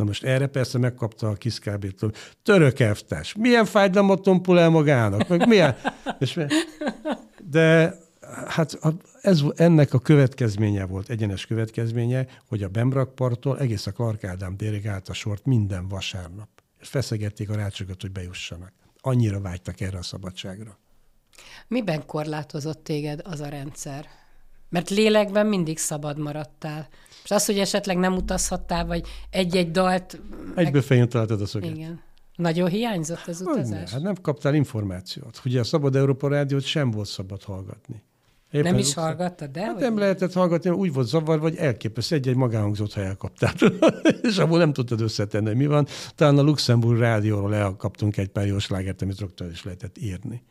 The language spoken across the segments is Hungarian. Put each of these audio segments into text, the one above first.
Na most erre persze megkapta a kiszkábétől. Török elvtárs, milyen fájdalmat tompul el magának? Meg milyen? És, de hát ez, ennek a következménye volt, egyenes következménye, hogy a Bemrakparttól egész a Clark Ádám dérig állt a sort minden vasárnap. És feszegették a rácsokat, hogy bejussanak. Annyira vágytak erre a szabadságra. Miben korlátozott téged az a rendszer? Mert lélekben mindig szabad maradtál. És az, hogy esetleg nem utazhattál, vagy egy-egy dalt... Egyből meg... fején találtad a szöget. Igen. Nagyon hiányzott az utazás? Hát nem kaptál információt. Ugye a Szabad Európa Rádiót sem volt szabad hallgatni. Éppen nem is hallgattad, de? Hát nem lehetett hallgatni, úgy volt zavar, vagy elképesztő, egy-egy magánhangzót, ha elkaptál. és abból nem tudtad összetenni, hogy mi van. Talán a Luxemburg rádióról elkaptunk egy pár jó slágert, amit rögtön is lehetett írni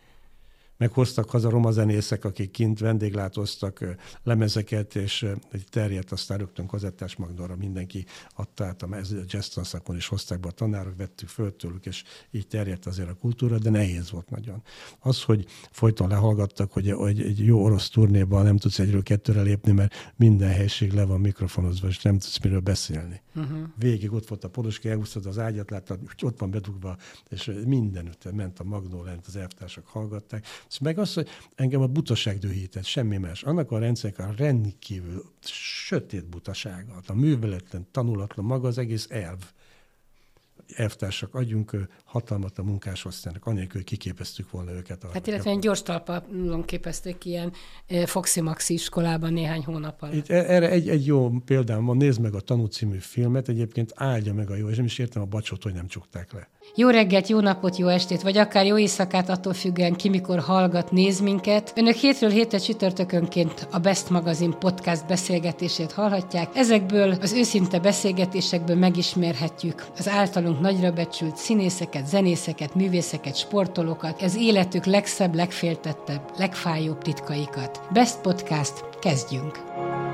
meghoztak haza roma zenészek, akik kint vendéglátóztak lemezeket, és terjedt aztán rögtön kazettás magnóra mindenki adta át, a jazz tanszakon is hozták be a tanárok, vettük föl tőlük, és így terjedt azért a kultúra, de nehéz volt nagyon. Az, hogy folyton lehallgattak, hogy, egy jó orosz turnéban nem tudsz egyről kettőre lépni, mert minden helység le van mikrofonozva, és nem tudsz miről beszélni. Uh-huh. Végig ott volt a poloski, elhúztad az ágyat, láttad, ott van bedugva, és mindenütt ment a magnó lent, az elvtársak hallgatták. Meg az, hogy engem a butaság dühített, semmi más. Annak a rendszernek a rendkívül sötét butasága, a műveletlen, tanulatlan, maga az egész elv elvtársak, adjunk hatalmat a munkásosztálynak, anélkül, kiképeztük volna őket. Hát illetve egy gyors talpalon képezték ilyen Foxy Maxi iskolában néhány hónap alatt. Itt e- erre egy, egy jó példám van, nézd meg a Tanú című filmet, egyébként áldja meg a jó, és nem is értem a bacsot, hogy nem csukták le. Jó reggelt, jó napot, jó estét, vagy akár jó éjszakát, attól függően ki mikor hallgat, néz minket. Önök hétről hétre csütörtökönként a Best Magazine podcast beszélgetését hallhatják. Ezekből az őszinte beszélgetésekből megismerhetjük az általunk nagyra becsült színészeket, zenészeket, művészeket, sportolókat, az életük legszebb, legféltettebb, legfájóbb titkaikat. Best Podcast, kezdjünk!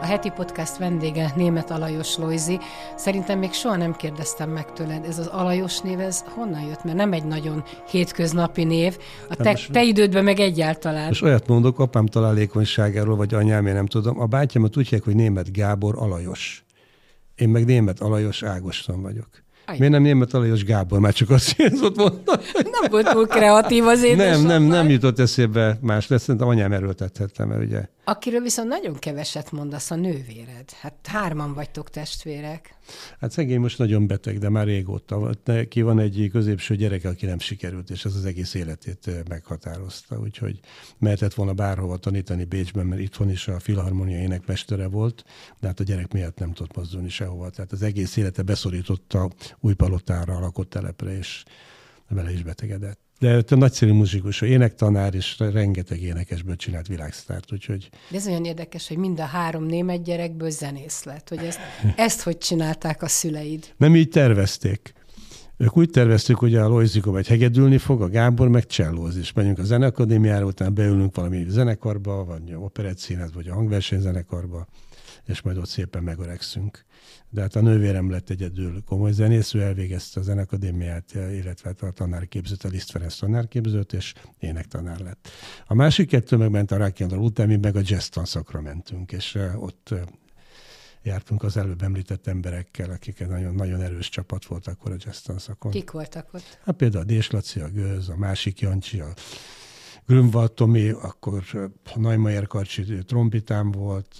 A heti podcast vendége német Alajos Lojzi. Szerintem még soha nem kérdeztem meg tőled, ez az Alajos név, ez honnan jött? Mert nem egy nagyon hétköznapi név. A te, te idődben meg egyáltalán. És olyat mondok, apám találékonyságáról, vagy anyám, én nem tudom. A bátyámat úgy hívják, hogy német Gábor Alajos. Én meg német Alajos Ágoston vagyok. Aj. Miért nem német Alajos Gábor? Már csak azt hiányzott volna. Nem volt túl kreatív az Nem, nem, nem jutott eszébe más lesz, szerintem anyám erőltethettem, mert ugye Akiről viszont nagyon keveset mondasz, a nővéred. Hát hárman vagytok testvérek. Hát szegény most nagyon beteg, de már régóta. Neki van egy középső gyereke, aki nem sikerült, és ez az egész életét meghatározta. Úgyhogy mehetett volna bárhova tanítani Bécsben, mert itthon is a filharmonia énekmestere volt, de hát a gyerek miatt nem tudott mozdulni sehova. Tehát az egész élete beszorította új palotára, a lakott telepre, és vele is betegedett. De te nagyszerű muzsikus, énektanár, és rengeteg énekesből csinált világsztárt, úgyhogy... De ez olyan érdekes, hogy mind a három német gyerekből zenész lett, hogy ezt, ezt hogy csinálták a szüleid? Nem így tervezték. Ők úgy tervezték, hogy a Lojzikó vagy hegedülni fog, a Gábor meg csellóz, és megyünk a zeneakadémiára, utána beülünk valami zenekarba, vagy operettszínhez, vagy a hangversenyzenekarba, és majd ott szépen megöregszünk de hát a nővérem lett egyedül komoly zenész, ő elvégezte a zenakadémiát, illetve hát a tanárképzőt, a Liszt Ferenc tanárképzőt, és énektanár lett. A másik kettő megment a Rákjandal után, mi meg a jazz tanszakra mentünk, és ott jártunk az előbb említett emberekkel, akik egy nagyon, nagyon erős csapat volt akkor a jazz tanszakon. Kik voltak ott? Hát például a Dés Laci, a Gőz, a másik Jancsi, a Grünwald Tomi, akkor Neumayer Karcsi trombitám volt,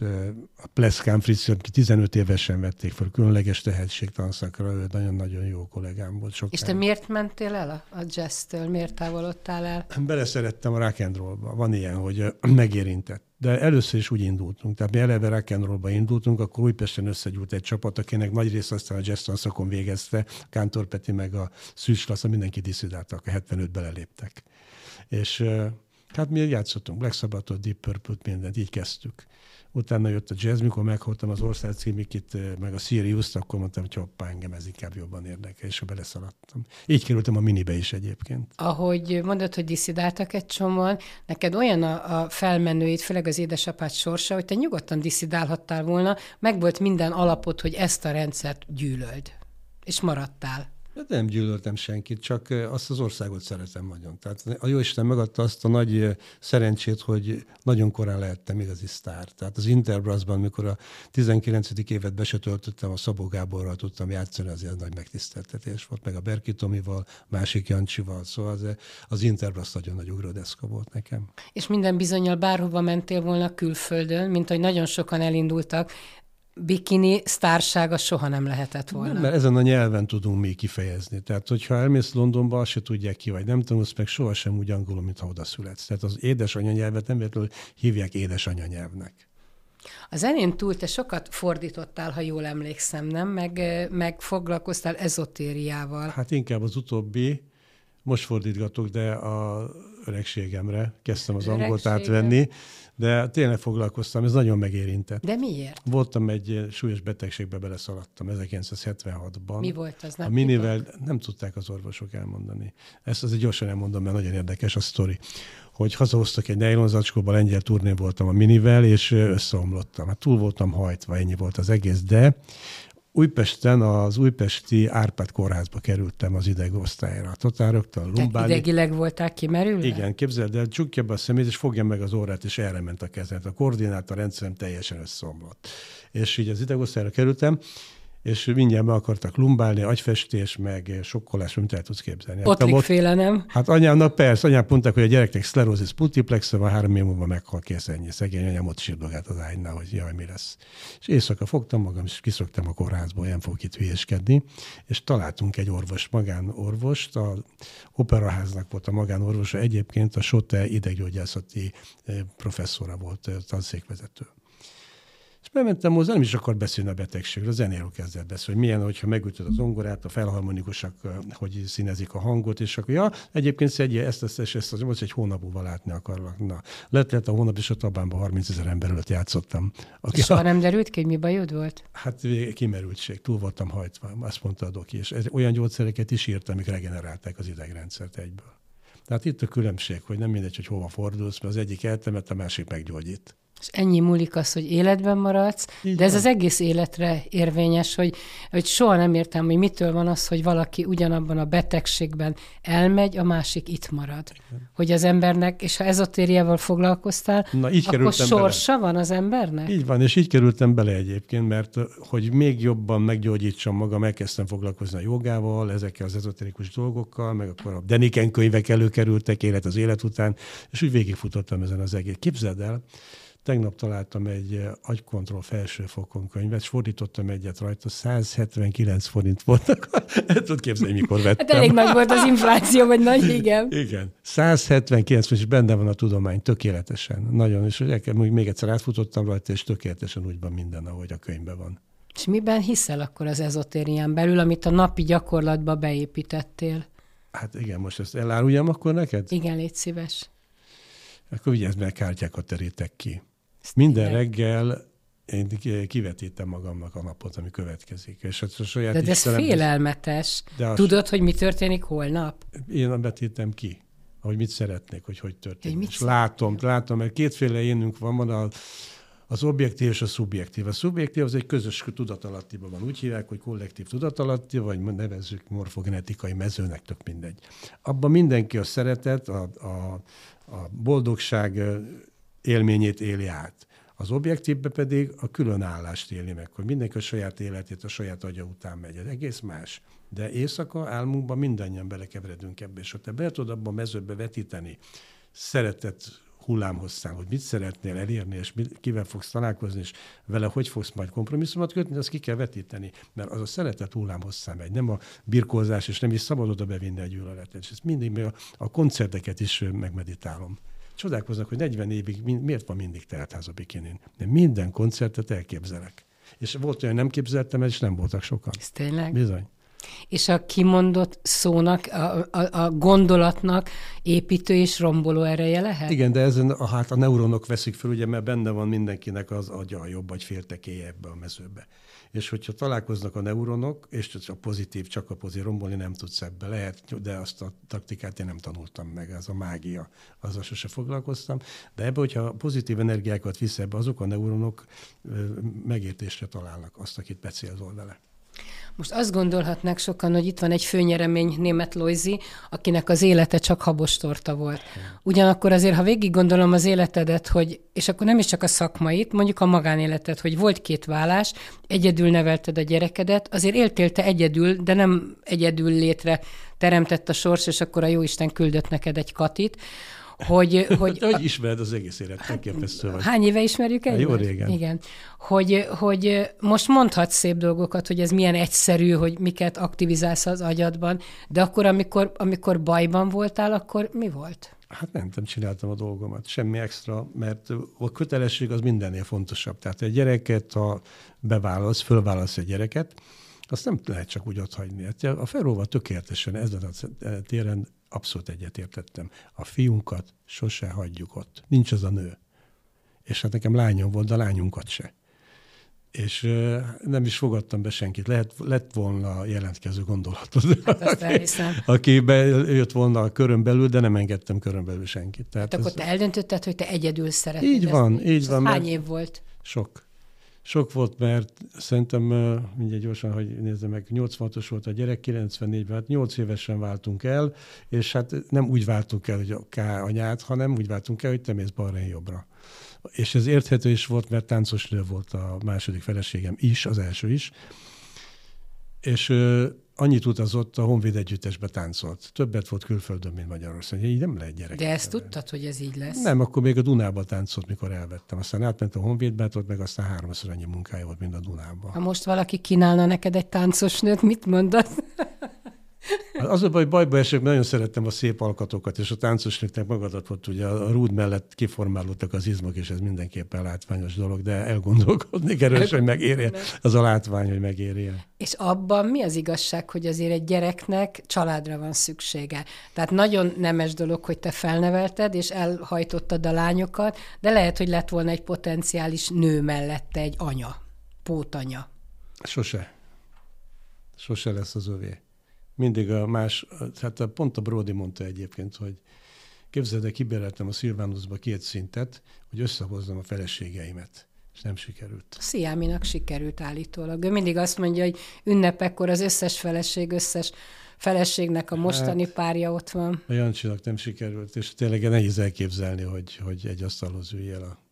a Pleszkán Fritz, aki 15 évesen vették fel, különleges tehetség tanszakra, ő nagyon-nagyon jó kollégám volt. Sokáig. És te miért mentél el a, jazz-től? Miért távolodtál el? Beleszerettem a rock and roll-ba. Van ilyen, hogy megérintett. De először is úgy indultunk. Tehát mi eleve rock and roll-ba indultunk, akkor Újpesten összegyújt egy csapat, akinek nagy rész aztán a jazz tanszakon végezte, Kántor Peti meg a Szűcs Lassza, mindenki diszidáltak, a 75 beleléptek. És hát mi játszottunk Black Sabbath-ot, Deep Purple-t, mindent, így kezdtük. Utána jött a jazz, mikor meghallottam az ország címikit, meg a Sirius-t, akkor mondtam, hogy hoppá, engem ez inkább jobban érdekel, és beleszaladtam. Így kerültem a minibe is egyébként. Ahogy mondod, hogy diszidáltak egy csomóan, neked olyan a, a felmenőid, főleg az édesapád sorsa, hogy te nyugodtan diszidálhattál volna, meg volt minden alapot, hogy ezt a rendszert gyűlöld. És maradtál. Nem gyűlöltem senkit, csak azt az országot szeretem nagyon. Tehát a Jóisten megadta azt a nagy szerencsét, hogy nagyon korán lehettem igazi sztár. Tehát az Interbrassban, mikor a 19. évet be a Szabó Gáborral tudtam játszani, azért nagy megtiszteltetés volt, meg a Berki Tomival, másik Jancsival, szóval az, az Interbrass nagyon nagy ugródeszka volt nekem. És minden bizonyal bárhova mentél volna külföldön, mint hogy nagyon sokan elindultak, bikini sztársága soha nem lehetett volna. Nem, mert ezen a nyelven tudunk mi kifejezni. Tehát, hogyha elmész Londonba, azt se tudják ki, vagy nem tanulsz meg sohasem úgy angolul, mint ha oda születsz. Tehát az édesanyanyelvet nem véletlenül hívják édesanyanyelvnek. A zenén túl te sokat fordítottál, ha jól emlékszem, nem? Meg, meg foglalkoztál ezotériával. Hát inkább az utóbbi. Most fordítgatok, de a öregségemre kezdtem az angolt átvenni de tényleg foglalkoztam, ez nagyon megérintett. De miért? Voltam egy eh, súlyos betegségbe beleszaladtam 1976-ban. Mi volt az? Nem a minivel nem tudták az orvosok elmondani. Ezt azért gyorsan elmondom, mert nagyon érdekes a sztori. Hogy hazahoztak egy nejlonzacskóba, lengyel turnén voltam a minivel, és eh, összeomlottam. Hát túl voltam hajtva, ennyi volt az egész, de Újpesten az újpesti Árpád kórházba kerültem az idegosztályra. Totál rögtön lumbálni. idegileg voltál kimerülve? Igen, képzeld el, csukja be a szemét, és fogja meg az órát, és erre ment a kezet. A koordinátor rendszerem teljesen összeomlott. És így az idegosztályra kerültem, és mindjárt be akartak lumbálni, agyfestés, meg sokkolás, mint el tudsz képzelni. Ott féle, nem? Hát anyámnak persze, anyám mondták, hogy a gyereknek szlerózis multiplex, van három év múlva meghal kész ennyi. Szegény anyám ott sírdogált az ágynál, hogy jaj, mi lesz. És éjszaka fogtam magam, és kiszoktam a kórházból, olyan fogok itt hülyeskedni, és találtunk egy orvos, magánorvost, a operaháznak volt a magánorvosa, egyébként a SOTE ideggyógyászati eh, professzora volt, eh, tanszékvezető. És bementem hozzá, nem is akar beszélni a betegségről, a zenéről kezdett beszélni, hogy milyen, hogyha megütöd az ongorát, a felharmonikusak, hogy színezik a hangot, és akkor, ja, egyébként szedje ezt, ezt, ezt, ezt, ezt egy hónap múlva látni akarlak. Na, lett, lett a hónap, és a tabánban 30 ezer ember előtt játszottam. Aki, Soha nem derült ki, hogy mi bajod volt? Hát kimerültség, túl voltam hajtva, azt mondta a doki, és olyan gyógyszereket is írtam, amik regenerálták az idegrendszert egyből. Tehát itt a különbség, hogy nem mindegy, hogy hova fordulsz, mert az egyik eltemet, a másik meggyógyít. És ennyi múlik az, hogy életben maradsz, Így de ez az egész életre érvényes, hogy, hogy soha nem értem, hogy mitől van az, hogy valaki ugyanabban a betegségben elmegy, a másik itt marad. Igen. Hogy az embernek, és ha ezotériával foglalkoztál, Na, így akkor sorsa bele. van az embernek? Így van, és így kerültem bele egyébként, mert hogy még jobban meggyógyítsam magam, elkezdtem foglalkozni a jogával, ezekkel az ezotérikus dolgokkal, meg akkor a Deniken könyvek előkerültek, élet az élet után, és úgy végigfutottam ezen az egész. Képzeld el, Tegnap találtam egy eh, agykontroll felsőfokon könyvet, és fordítottam egyet rajta, 179 forint volt. El tudod képzelni, mikor vettem. Hát elég nagy volt az infláció, vagy nagy, igen. Igen. 179 forint, és benne van a tudomány, tökéletesen. Nagyon, és még egyszer átfutottam rajta, és tökéletesen úgy van minden, ahogy a könyvben van. És miben hiszel akkor az ezotérián belül, amit a napi gyakorlatba beépítettél? Hát igen, most ezt eláruljam akkor neked? Igen, légy szíves. Akkor vigyázz, mert kártyákat terítek ki. Minden Igen. reggel én kivetítem magamnak a napot, ami következik. És a saját de, de ez félelmetes. De Tudod, hogy mi történik holnap? Én betítem ki, hogy mit szeretnék, hogy hogy történik. Mit és látom, látom, mert kétféle énünk van, van a, az objektív és a szubjektív. A szubjektív az egy közös tudatalattiban van. Úgy hívják, hogy kollektív tudatalatti, vagy nevezzük morfogenetikai mezőnek, tök mindegy. Abban mindenki a szeretet, a, a, a boldogság élményét éli át. Az objektívbe pedig a különállást éli meg, hogy mindenki a saját életét a saját agya után megy. Ez egész más. De éjszaka álmunkban mindannyian belekeveredünk ebbe, és ha te be tudod abban a mezőbe vetíteni szeretet hullámhosszán, hogy mit szeretnél elérni, és mit, kivel fogsz találkozni, és vele hogy fogsz majd kompromisszumot kötni, azt ki kell vetíteni, mert az a szeretet hullámhosszán megy, nem a birkózás, és nem is szabad oda bevinni a gyűlöletet. És ezt mindig a, a koncerteket is megmeditálom csodálkoznak, hogy 40 évig miért van mindig teltház a bikinin. De minden koncertet elképzelek. És volt olyan, nem képzeltem el, és nem voltak sokan. Ez tényleg? Bizony. És a kimondott szónak, a, a, a gondolatnak építő és romboló ereje lehet? Igen, de ezen a, hát a neuronok veszik fel, ugye, mert benne van mindenkinek az agya a jobb vagy féltekéje ebbe a mezőbe és hogyha találkoznak a neuronok, és a pozitív, csak a pozitív rombolni nem tudsz ebbe. Lehet, de azt a taktikát én nem tanultam meg, ez a mágia, azzal sose foglalkoztam. De ebbe, hogyha pozitív energiákat visz ebbe, azok a neuronok megértésre találnak azt, akit becélzol vele. Most azt gondolhatnák sokan, hogy itt van egy főnyeremény német Loizi, akinek az élete csak habostorta volt. Ugyanakkor azért, ha végig gondolom az életedet, hogy, és akkor nem is csak a szakmait, mondjuk a magánéletet, hogy volt két vállás, egyedül nevelted a gyerekedet, azért éltél te egyedül, de nem egyedül létre teremtett a sors, és akkor a jóisten küldött neked egy katit, hogy... Hogy, hogy ismered az egész élet, elképesztő vagy. Hány éve ismerjük egymást? Jó régen. Igen. Hogy, hogy most mondhatsz szép dolgokat, hogy ez milyen egyszerű, hogy miket aktivizálsz az agyadban, de akkor, amikor, amikor bajban voltál, akkor mi volt? Hát nem, nem csináltam a dolgomat, semmi extra, mert a kötelesség az mindennél fontosabb. Tehát egy gyereket, ha beválasz, fölválasz egy gyereket, azt nem lehet csak úgy ott hagyni. Hát a Feróval tökéletesen ezen a téren abszolút egyetértettem. A fiunkat sose hagyjuk ott. Nincs az a nő. És hát nekem lányom volt, de a lányunkat se. És nem is fogadtam be senkit. Lehet, lett volna jelentkező gondolatot, hát aki, aki jött volna a körön belül, de nem engedtem körön belül senkit. Tehát hát akkor te eldöntötted, hogy te egyedül szeretnéd. Így van, így van. Hány év volt? Sok. Sok volt, mert szerintem, mindjárt gyorsan, hogy nézzem meg, 86-os volt a gyerek, 94-ben, hát 8 évesen váltunk el, és hát nem úgy váltunk el, hogy a anyát, hanem úgy váltunk el, hogy te mész balra, jobbra. És ez érthető is volt, mert táncos nő volt a második feleségem is, az első is, és annyit utazott, a Honvéd együttesbe táncolt. Többet volt külföldön, mint Magyarországon. Így nem lehet gyerek. De ezt tudtad, hogy ez így lesz? Nem, akkor még a Dunába táncolt, mikor elvettem. Aztán átment a Honvédbe, ott meg aztán háromszor annyi munkája volt, mint a Dunába. Ha most valaki kínálna neked egy táncos nőt, mit mondasz? Hát az a baj, bajba esek, mert nagyon szerettem a szép alkatokat, és a táncosnőknek magadat volt, ugye a rúd mellett kiformálódtak az izmok, és ez mindenképpen látványos dolog, de elgondolkodni kell, hogy megérje az a látvány, hogy megérje. És abban mi az igazság, hogy azért egy gyereknek családra van szüksége? Tehát nagyon nemes dolog, hogy te felnevelted, és elhajtottad a lányokat, de lehet, hogy lett volna egy potenciális nő mellette egy anya, pótanya. Sose. Sose lesz az övé mindig a más, hát pont a Brody mondta egyébként, hogy képzeld el, kibéreltem a Szilvánuszba két szintet, hogy összehozzam a feleségeimet és nem sikerült. Sziáminak sikerült állítólag. Ő mindig azt mondja, hogy ünnepekkor az összes feleség, összes feleségnek a mostani hát, párja ott van. A Jancsinak nem sikerült, és tényleg nehéz elképzelni, hogy, hogy egy asztalhoz üljél a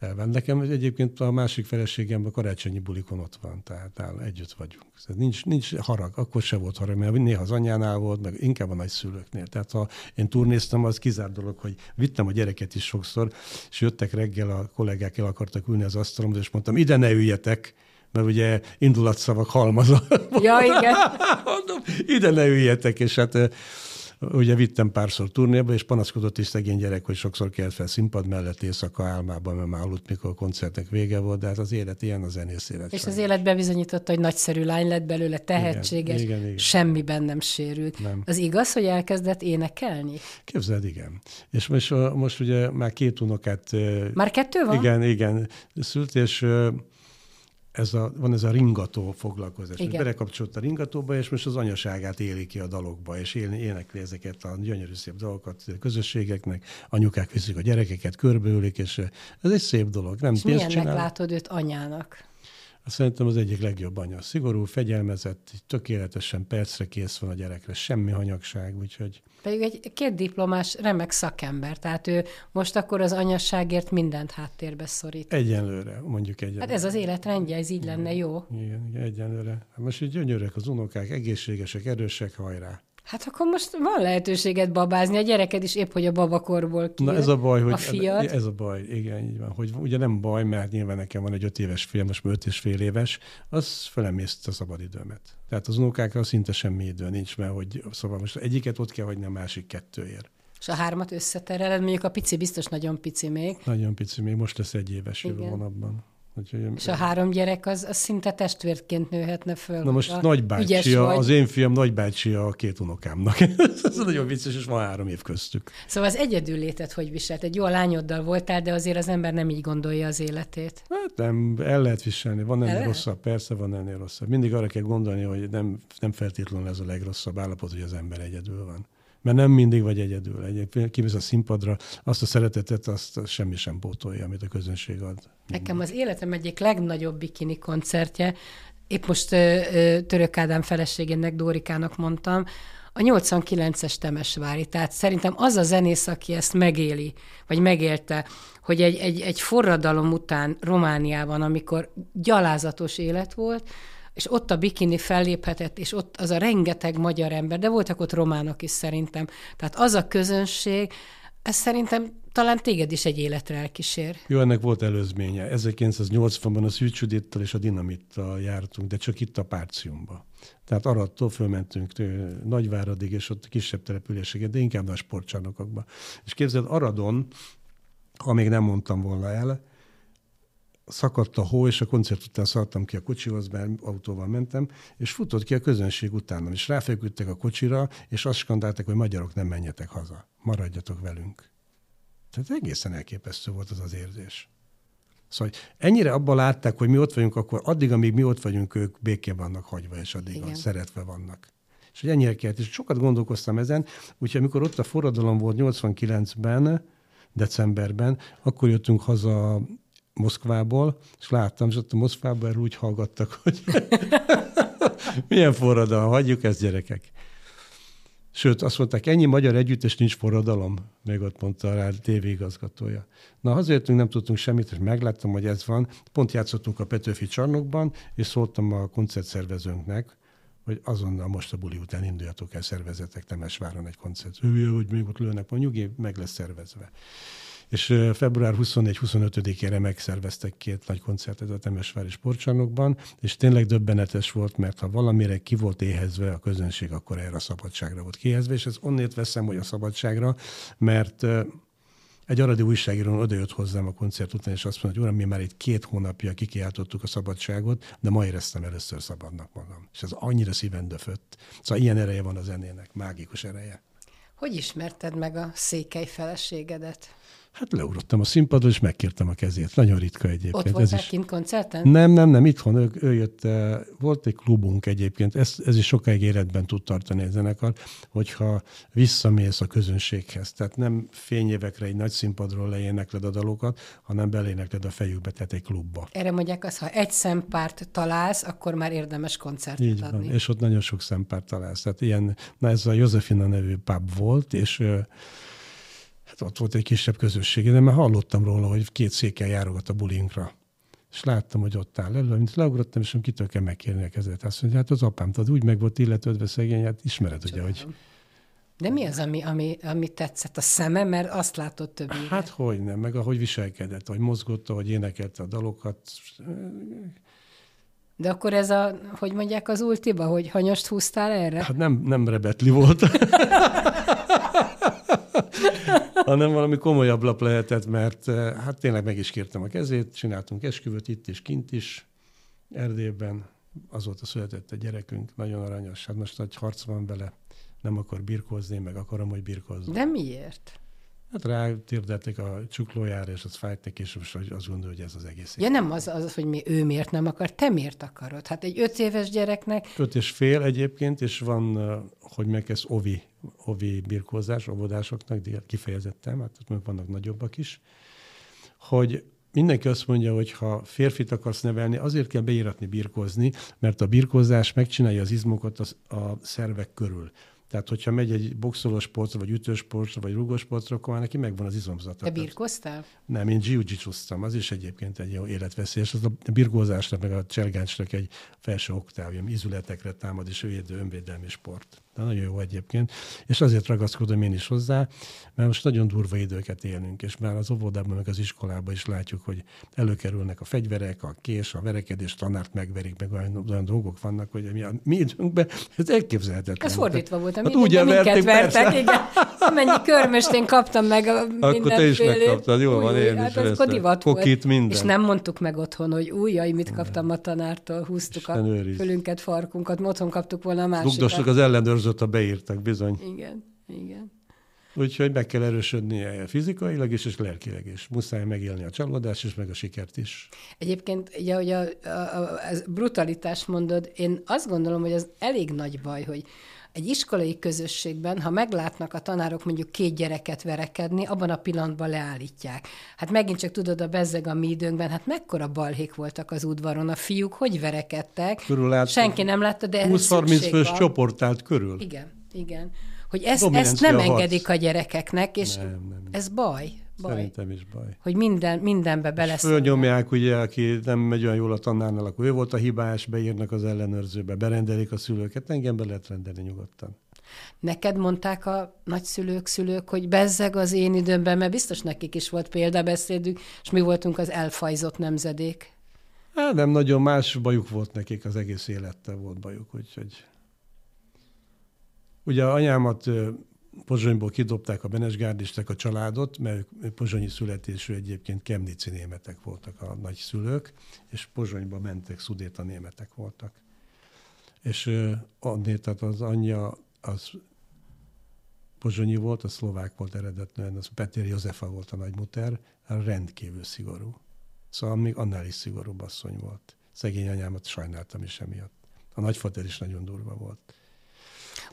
elven. Nekem egyébként a másik feleségem a karácsonyi bulikon ott van, tehát áll, együtt vagyunk. Tehát nincs, nincs harag, akkor se volt harag, mert néha az anyánál volt, meg inkább a nagyszülőknél. Tehát ha én turnéztem, az kizár dolog, hogy vittem a gyereket is sokszor, és jöttek reggel a kollégák, el akartak ülni az asztalomhoz, és mondtam, ide ne üljetek, mert ugye indulatszavak halmaza. Ja, igen. Mondom, ide ne üljetek, és hát Ugye vittem párszor turnéba, és panaszkodott is szegény gyerek, hogy sokszor kelt fel színpad mellett éjszaka álmában, mert már aludt, mikor a koncertnek vége volt, de hát az élet ilyen, az zenész élet. És az élet bebizonyította, hogy nagyszerű lány lett belőle, tehetséges, igen, igen, igen. semmiben nem sérült. Nem. Az igaz, hogy elkezdett énekelni? Képzeld, igen. És most, most ugye már két unokát... Már kettő van? Igen, igen. Szült, és ez a, van ez a ringató foglalkozás. Igen. Belekapcsolt a ringatóba, és most az anyaságát éli ki a dalokba, és élni, énekli ezeket a gyönyörű szép dalokat a közösségeknek. Anyukák viszik a gyerekeket, körbeülik, és ez egy szép dolog. Nem és milyennek csinál. látod őt anyának? Szerintem az egyik legjobb anya. Szigorú, fegyelmezett, tökéletesen percre kész van a gyerekre, semmi hanyagság, úgyhogy... Pedig egy két diplomás remek szakember, tehát ő most akkor az anyasságért mindent háttérbe szorít. Egyenlőre, mondjuk egyenlőre. Hát ez az életrendje, ez így lenne jó. Igen, igen egyenlőre. Hát most így gyönyörök az unokák, egészségesek, erősek, hajrá. Hát akkor most van lehetőséget babázni, a gyereked is épp, hogy a babakorból ki. Na ez a baj, hogy a fiat. Ez, ez a baj, igen, így van. Hogy ugye nem baj, mert nyilván nekem van egy öt éves fiam, most öt és fél éves, az felemészt a szabadidőmet. Tehát az unokákra szinte semmi idő nincs, mert hogy szóval most egyiket ott kell hagyni a másik kettőért. És a hármat összetereled, mondjuk a pici biztos nagyon pici még. Nagyon pici még, most lesz egy éves jövő hónapban. Úgyhogy, és a három gyerek az, az szinte testvérként nőhetne föl. Na most nagybácsi, az én fiam nagybácsi a két unokámnak. Ez nagyon vicces, és van három év köztük. Szóval az egyedül létet hogy viselt? Egy jó lányoddal voltál, de azért az ember nem így gondolja az életét. Hát nem, el lehet viselni. Van ennél rosszabb, persze van ennél rosszabb. Mindig arra kell gondolni, hogy nem, nem feltétlenül ez a legrosszabb állapot, hogy az ember egyedül van mert nem mindig vagy egyedül. Egyébként kimész a színpadra, azt a szeretetet, azt semmi sem pótolja, amit a közönség ad. Nekem az életem egyik legnagyobb bikini koncertje, épp most ö, Török Ádám feleségének, Dórikának mondtam, a 89-es Temesvári. Tehát szerintem az a zenész, aki ezt megéli, vagy megélte, hogy egy, egy, egy forradalom után Romániában, amikor gyalázatos élet volt, és ott a bikini felléphetett, és ott az a rengeteg magyar ember, de voltak ott románok is szerintem. Tehát az a közönség, ez szerintem talán téged is egy életre elkísér. Jó, ennek volt előzménye. 1980-ban a Szűcsudittal és a Dinamittal jártunk, de csak itt a Párciumba. Tehát Arattól fölmentünk Nagyváradig, és ott kisebb településeket, de inkább a sportcsarnokokba. És képzeld, Aradon, ha még nem mondtam volna el, szakadt a hó, és a koncert után szaladtam ki a kocsihoz, mert autóval mentem, és futott ki a közönség utánam, és ráfeküdtek a kocsira, és azt skandáltak, hogy magyarok nem menjetek haza, maradjatok velünk. Tehát egészen elképesztő volt az az érzés. Szóval ennyire abban látták, hogy mi ott vagyunk, akkor addig, amíg mi ott vagyunk, ők békén vannak hagyva, és addig Igen. szeretve vannak. És hogy ennyire kellett, és sokat gondolkoztam ezen, úgyhogy amikor ott a forradalom volt 89-ben, decemberben, akkor jöttünk haza Moszkvából, és láttam, és ott a Moszkvában erről úgy hallgattak, hogy milyen forradalom, hagyjuk ezt gyerekek. Sőt, azt mondták, ennyi magyar együttes nincs forradalom, még ott mondta rá a tévéigazgatója. Na, hazajöttünk, nem tudtunk semmit, és megláttam, hogy ez van. Pont játszottunk a Petőfi csarnokban, és szóltam a koncertszervezőnknek, hogy azonnal most a buli után induljatok el szervezetek Temesváron egy koncert. Ő, hogy még ott lőnek, mondjuk, meg lesz szervezve és február 24-25-ére megszerveztek két nagy koncertet a Temesvári sportcsarnokban, és tényleg döbbenetes volt, mert ha valamire ki volt éhezve a közönség, akkor erre a szabadságra volt kihezve, és ez onnét veszem, hogy a szabadságra, mert egy aradi újságíró odajött hozzám a koncert után, és azt mondta, hogy uram, mi már itt két hónapja kikiáltottuk a szabadságot, de ma éreztem először szabadnak magam. És ez annyira szíven döfött. Szóval ilyen ereje van a zenének, mágikus ereje. Hogy ismerted meg a székely feleségedet? Hát leugrottam a színpadra, és megkértem a kezét. Nagyon ritka egyébként. Ott voltál ez is... kint koncerten? Nem, nem, nem, itthon ő, ő jött, volt egy klubunk egyébként, ez, ez is sokáig életben tud tartani egy zenekar, hogyha visszamész a közönséghez. Tehát nem fényévekre egy nagy színpadról leénekled a dalokat, hanem belénekled a fejükbe, tehát egy klubba. Erre mondják azt, ha egy szempárt találsz, akkor már érdemes koncertet Így adni. Van, és ott nagyon sok szempárt találsz. Tehát ilyen, na ez a Józefina nevű pub volt, és hát ott volt egy kisebb közösség, de már hallottam róla, hogy két székkel járogat a bulinkra. És láttam, hogy ott áll elő, mint leugrottam, és kitől kell megkérni a kezet. Azt mondja, hát az apám, tudod, úgy meg volt illetődve szegény, hát ismered, ugye, hogy... De mi az, ami, ami, ami tetszett? A szeme, mert azt látott több Hát hogy nem, meg ahogy viselkedett, ahogy mozgott, ahogy énekelte a dalokat. De akkor ez a, hogy mondják az ultiba, hogy hanyost húztál erre? Hát nem, nem rebetli volt. hanem valami komolyabb lap lehetett, mert eh, hát tényleg meg is kértem a kezét, csináltunk esküvőt itt és kint is, Erdélyben, azóta született egy gyerekünk, nagyon aranyos, hát most nagy harc van bele, nem akar birkózni, meg akarom, hogy birkózni. De miért? Hát rá térdelték a csuklójára, és az fájt neki, és most azt gondolja, hogy ez az egész. Ja nem az, az, hogy mi, ő miért nem akar, te miért akarod? Hát egy öt éves gyereknek... Öt és fél egyébként, és van, hogy megkezd ovi, ovi birkózás, óvodásoknak, kifejezettem, hát ott vannak nagyobbak is, hogy mindenki azt mondja, hogy ha férfit akarsz nevelni, azért kell beíratni birkózni, mert a birkózás megcsinálja az izmokat a, a szervek körül. Tehát, hogyha megy egy boxolós sportra, vagy ütős sportra, vagy rugós sportra, akkor már neki megvan az izomzata. Te birkoztál? Nem, én jiu az is egyébként egy jó életveszélyes. Az a birgózásnak, meg a cselgáncsnak egy felső oktávja, izületekre támad, és védő önvédelmi sport. De nagyon jó egyébként. És azért ragaszkodom én is hozzá, mert most nagyon durva időket élünk, és már az óvodában, meg az iskolában is látjuk, hogy előkerülnek a fegyverek, a kés, a verekedés, tanárt megverik, meg olyan, olyan dolgok vannak, hogy mi, a mi időnkben ez elképzelhetetlen. Ez fordítva volt, hát úgy minket vertek, igen. Amennyi körmöst én kaptam meg a Akkor te is megkaptad, jól van, én hát is. Hát Kokit, minden. És nem mondtuk meg otthon, hogy új, jaj, mit kaptam a tanártól, húztuk Isten a őriz. fölünket, farkunkat, otthon kaptuk volna a másikat. Rugdostuk az ellenőrzött, a beírtak, bizony. Igen, igen. Úgyhogy meg kell erősödnie fizikailag is, és lelkileg is. Muszáj megélni a csalódást és meg a sikert is. Egyébként, ugye, hogy a, a, a, a brutalitást mondod, én azt gondolom, hogy az elég nagy baj, hogy egy iskolai közösségben, ha meglátnak a tanárok mondjuk két gyereket verekedni, abban a pillanatban leállítják. Hát megint csak tudod, a bezzeg a mi időnkben, hát mekkora balhék voltak az udvaron, a fiúk hogy verekedtek, Körül senki nem látta, de 20-30 fős csoport állt körül. Igen, igen. Hogy ezt, ezt nem engedik a gyerekeknek, és nem, nem, nem. ez baj. Baj. Szerintem is baj. Hogy minden, mindenbe beleszólnak. Fölnyomják, ugye, aki nem megy olyan jól a tanárnál, akkor ő volt a hibás, beírnak az ellenőrzőbe, berendelik a szülőket, engem be lehet rendelni nyugodtan. Neked mondták a nagyszülők, szülők, hogy bezzeg az én időmben, mert biztos nekik is volt példabeszédük, és mi voltunk az elfajzott nemzedék. Hát nem nagyon más bajuk volt nekik, az egész élettel volt bajuk, úgyhogy... Ugye anyámat Pozsonyból kidobták a Benesgárdistek a családot, mert pozsonyi születésű egyébként kemnici németek voltak a nagyszülők, és Pozsonyba mentek, szudéta németek voltak. És adné, tehát az anyja az pozsonyi volt, a szlovák volt eredetően, az Peter Józefa volt a nagymuter, rendkívül szigorú. Szóval még annál is szigorúbb asszony volt. Szegény anyámat sajnáltam is emiatt. A nagyfater is nagyon durva volt.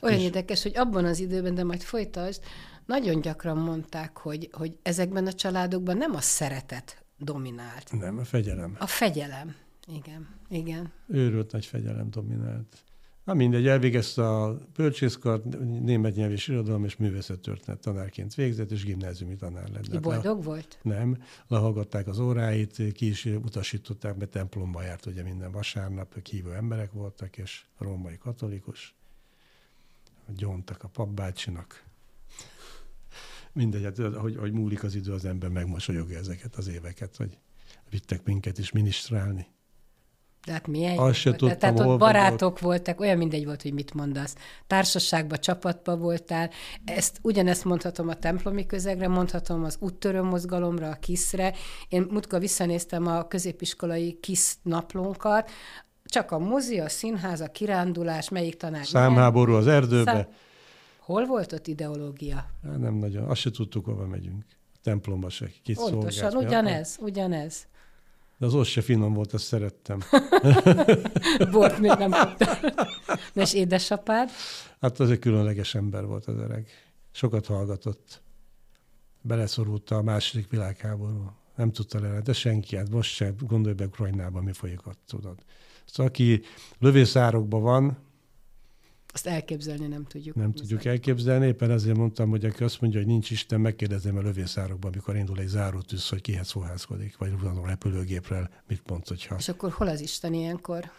Olyan és... érdekes, hogy abban az időben, de majd folytasd, nagyon gyakran mondták, hogy, hogy ezekben a családokban nem a szeretet dominált. Nem, a fegyelem. A fegyelem. Igen, igen. Őrült nagy fegyelem dominált. Na mindegy, elvégezte a bölcsészkart, német nyelv és irodalom és művészettörténet tanárként végzett, és gimnáziumi tanár lett. Hát boldog le, volt? Nem, lehallgatták az óráit, ki is utasították, mert templomba járt ugye minden vasárnap, hívő emberek voltak, és római katolikus gyóntak a papbácsinak. Mindegy, hát, hogy, hogy múlik az idő, az ember megmosolyogja ezeket az éveket, hogy vittek minket is ministrálni. De hát milyen Azt se tudtam, Tehát ott barátok volt. voltak, olyan mindegy volt, hogy mit mondasz. Társaságba, csapatba voltál. Ezt ugyanezt mondhatom a templomi közegre, mondhatom az úttörő mozgalomra, a kiszre. Én mutka visszanéztem a középiskolai kisz naplónkat, csak a mozi, a színház, a kirándulás, melyik tanár? Számháború az erdőbe. Szám... Hol volt ott ideológia? Hát nem nagyon. Azt se tudtuk, hova megyünk. A templomba se. Kit Pontosan, ugyanez, ja. ugyanez. De az ott se finom volt, azt szerettem. Bort még nem kaptam. És édesapád? Hát az egy különleges ember volt az öreg. Sokat hallgatott. Beleszorulta a második világháború. Nem tudta le, de senki, hát most se gondolj be Ukrajnában, mi folyik ott, tudod. Szóval aki lövészárokban van, azt elképzelni nem tudjuk. Nem tudjuk elképzelni, éppen ezért mondtam, hogy aki azt mondja, hogy nincs Isten, megkérdezem a lövészárokban, amikor indul egy zárótűz, hogy kihez fohászkodik, vagy a repülőgéprel, mit mond, hogyha... És akkor hol az Isten ilyenkor?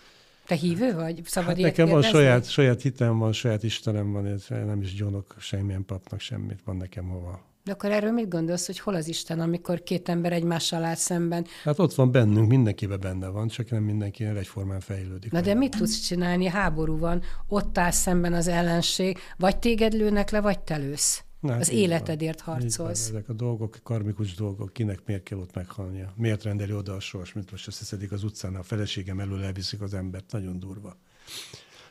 Te hívő vagy? Szabad hát nekem van saját, saját hitem van, saját Istenem van, nem is gyónok semmilyen papnak semmit, van nekem hova de akkor erről mit gondolsz, hogy hol az Isten, amikor két ember egymással áll szemben? Hát ott van bennünk, mindenkiben benne van, csak nem mindenki egyformán fejlődik. Na de mit tudsz csinálni? Háború van, ott áll szemben az ellenség, vagy téged lőnek le, vagy te lősz. Na, az életedért van. harcolsz. Ezek a dolgok, karmikus dolgok, kinek miért kell ott meghalnia? Miért rendeli oda a sors, mint most összeszedik az utcán, a feleségem elől elviszik az embert, nagyon durva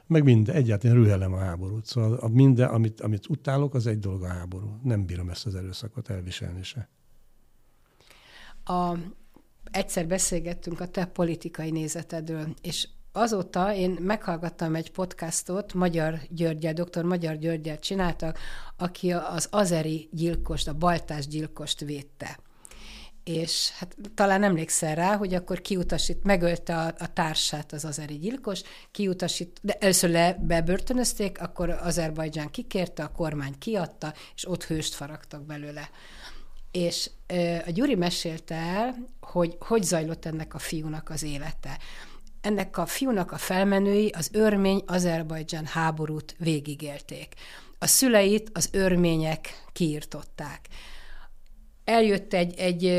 meg minden, egyáltalán rühelem a háborút. Szóval a minden, amit, amit utálok, az egy dolog a háború. Nem bírom ezt az erőszakot elviselni se. A, egyszer beszélgettünk a te politikai nézetedről, és azóta én meghallgattam egy podcastot, Magyar Györgyel, dr. Magyar Györgyel csináltak, aki az azeri gyilkost, a baltás gyilkost védte és hát talán emlékszel rá, hogy akkor kiutasít, megölte a, a társát az azeri gyilkos, kiutasít, de először le bebörtönözték, akkor Azerbajdzsán kikérte, a kormány kiadta, és ott hőst faragtak belőle. És a Gyuri mesélte el, hogy hogy zajlott ennek a fiúnak az élete. Ennek a fiúnak a felmenői az örmény Azerbajdzsán háborút végigélték. A szüleit az örmények kiirtották eljött egy, egy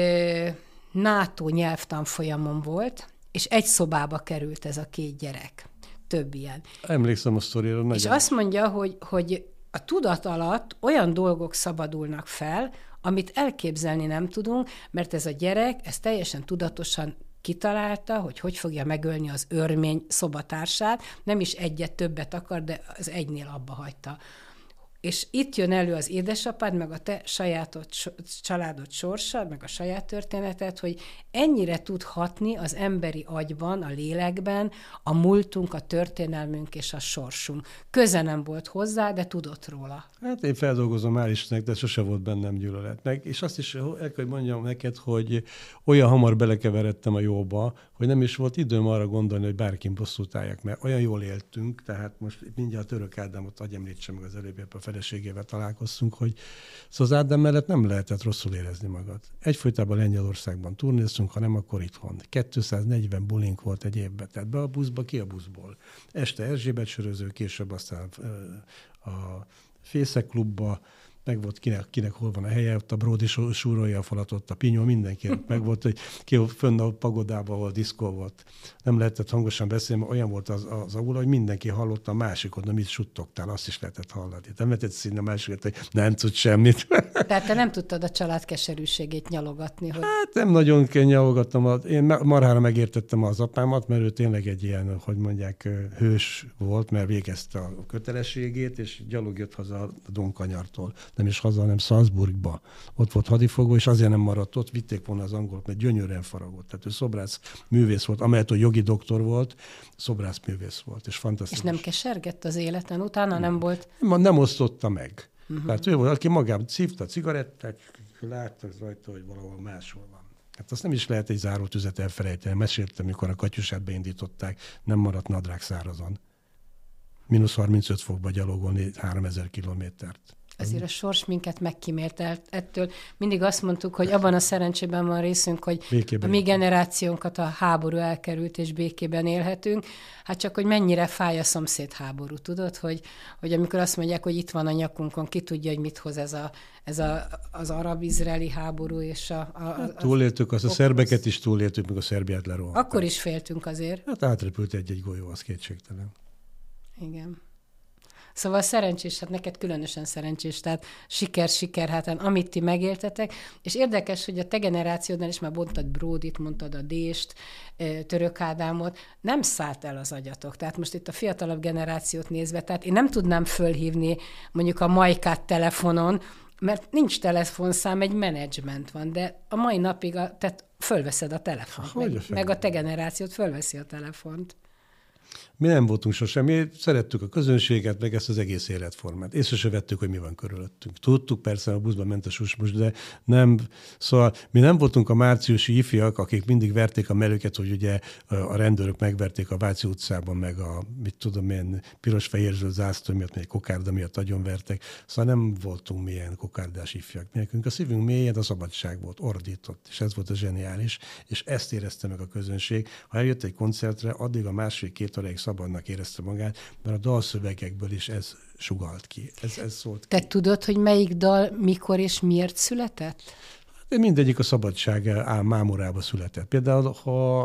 NATO nyelvtanfolyamon volt, és egy szobába került ez a két gyerek. Több ilyen. Emlékszem a sztorira. És azt mondja, hogy, hogy a tudat alatt olyan dolgok szabadulnak fel, amit elképzelni nem tudunk, mert ez a gyerek, ez teljesen tudatosan kitalálta, hogy hogy fogja megölni az örmény szobatársát, nem is egyet többet akar, de az egynél abba hagyta És itt jön elő az édesapád, meg a te sajátod, családod sorsa, meg a saját történetet, hogy ennyire tud hatni az emberi agyban, a lélekben, a múltunk, a történelmünk és a sorsunk. Köze nem volt hozzá, de tudott róla. Hát én feldolgozom már is de sose volt bennem gyűlölet. Meg, és azt is el kell, hogy mondjam neked, hogy olyan hamar belekeveredtem a jóba, hogy nem is volt időm arra gondolni, hogy bárkin bosszút álljak, mert olyan jól éltünk, tehát most mindjárt Török Ádámot, agy említsem meg az előbb, a feleségével találkoztunk, hogy szóval az Ádám mellett nem lehetett rosszul érezni magad. Egyfolytában Lengyelországban turnéztunk, ha nem, akkor itthon. 240 bulink volt egy évben, tehát be a buszba, ki a buszból. Este Erzsébet söröző, később aztán a Fészek klubba, meg volt kinek, kinek hol van a helye, ott a Bródi súrolja a falat, ott a Pinyó, mindenki meg volt, hogy ki fönn a pagodában, ahol diszkó volt. Nem lehetett hangosan beszélni, mert olyan volt az, az aula, hogy mindenki hallotta a másikon, mit suttogtál, azt is lehetett hallani. Nem lehetett színni a másikat, hogy nem tud semmit. Tehát te nem tudtad a család keserűségét nyalogatni? Hogy... Hát nem nagyon kell nyalogatnom. Én marhára megértettem az apámat, mert ő tényleg egy ilyen, hogy mondják, hős volt, mert végezte a kötelességét, és gyalog jött haza a Donkanyartól nem is haza, hanem Salzburgba. Ott volt hadifogó, és azért nem maradt ott, vitték volna az angolok, mert gyönyörűen faragott. Tehát ő szobrász művész volt, amelyet a jogi doktor volt, szobrász művész volt, és fantasztikus. És nem kesergett az életen utána, nem, nem volt? Nem, nem osztotta meg. Uh-huh. Tehát ő volt, aki magában szívta a cigarettát, látta rajta, hogy valahol máshol van. Hát azt nem is lehet egy zárótüzet elfelejteni. Meséltem, mikor a katyusát beindították, nem maradt nadrág szárazon. Minusz 35 fokba gyalogolni 3000 kilométert. Azért a sors minket megkímélt el ettől. Mindig azt mondtuk, hogy abban a szerencsében van részünk, hogy békében a mi generációnkat a háború elkerült, és békében élhetünk. Hát csak, hogy mennyire fáj a szomszéd háború, tudod? Hogy, hogy amikor azt mondják, hogy itt van a nyakunkon, ki tudja, hogy mit hoz ez, a, ez a, az arab-izraeli háború, és a... a hát, túléltük, azt a szerbeket is túléltük, meg a Szerbiát lerohanták. Akkor is féltünk azért. Hát átrepült egy-egy golyó, az kétségtelen. Igen. Szóval szerencsés, hát neked különösen szerencsés, tehát siker, siker, hát amit ti megéltetek, és érdekes, hogy a te generációdnál is már mondtad Bródit, mondtad a Dést, Török Ádámot, nem szállt el az agyatok. Tehát most itt a fiatalabb generációt nézve, tehát én nem tudnám fölhívni mondjuk a Majkát telefonon, mert nincs telefonszám, egy menedzsment van, de a mai napig a, tehát fölveszed a telefont, meg, meg a te generációt fölveszi a telefont. Mi nem voltunk sosem, mi szerettük a közönséget, meg ezt az egész életformát. Észre se vettük, hogy mi van körülöttünk. Tudtuk persze, a buszban ment a susmus, de nem, szóval mi nem voltunk a márciusi ifjak, akik mindig verték a melőket, hogy ugye a rendőrök megverték a Váci utcában, meg a, mit tudom én, piros-fehér zászló miatt, meg kokárda miatt vertek. Szóval nem voltunk milyen kokárdás ifjak. Nekünk a szívünk mélyen a szabadság volt, ordított, és ez volt a zseniális, és ezt érezte meg a közönség. Ha eljött egy koncertre, addig a másfél-két óráig szabadnak érezte magát, mert a dalszövegekből is ez sugalt ki, ez, ez szólt ki. Te tudod, hogy melyik dal mikor és miért született? De mindegyik a szabadság ám mámorába született. Például, ha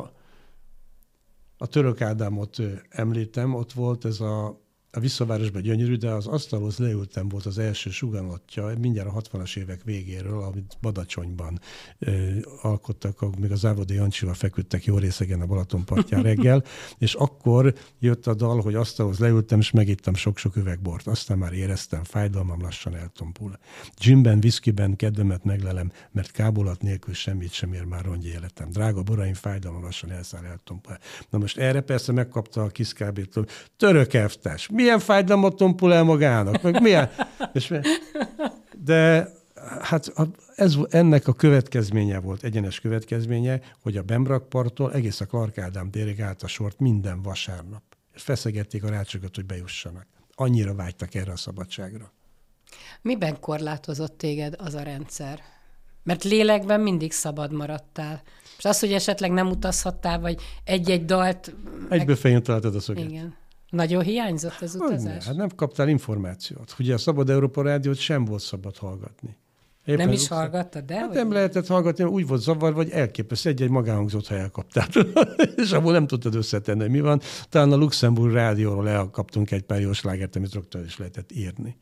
a török Ádámot említem, ott volt ez a a visszavárosban gyönyörű, de az asztalhoz leültem volt az első suganatja, mindjárt a 60-as évek végéről, amit Badacsonyban ö, alkottak, még az Ávodi Jancsival feküdtek jó részegen a Balaton partján reggel, és akkor jött a dal, hogy asztalhoz leültem, és megittem sok-sok üvegbort. Aztán már éreztem, fájdalmam lassan eltompul. Gymben, viszkiben kedvemet meglelem, mert kábolat nélkül semmit sem ér már rongy életem. Drága boraim, fájdalmam lassan elszáll, eltompul. Na most erre persze megkapta a kiszkábétől, török elvtárs, mi milyen fájdalmat tompul el magának, meg milyen... És, de hát ez, ennek a következménye volt, egyenes következménye, hogy a Bembrakparttól egész a Clark Ádám térig állt a sort minden vasárnap. És feszegették a rácsokat, hogy bejussanak. Annyira vágytak erre a szabadságra. Miben korlátozott téged az a rendszer? Mert lélekben mindig szabad maradtál. És az, hogy esetleg nem utazhattál, vagy egy-egy dalt... Egyből meg... fején találtad a szöget. Igen. Nagyon hiányzott az utazás? Hát nem kaptál információt. Ugye a Szabad Európa Rádiót sem volt szabad hallgatni. Éppen nem is hallgattad, de? Hát nem lehetett hallgatni, úgy volt zavar, vagy elképesztő, egy-egy magánhangzót, ha elkaptál. és abból nem tudtad összetenni, mi van. Talán a Luxemburg rádióról elkaptunk egy pár jó slágert, amit rögtön is lehetett írni.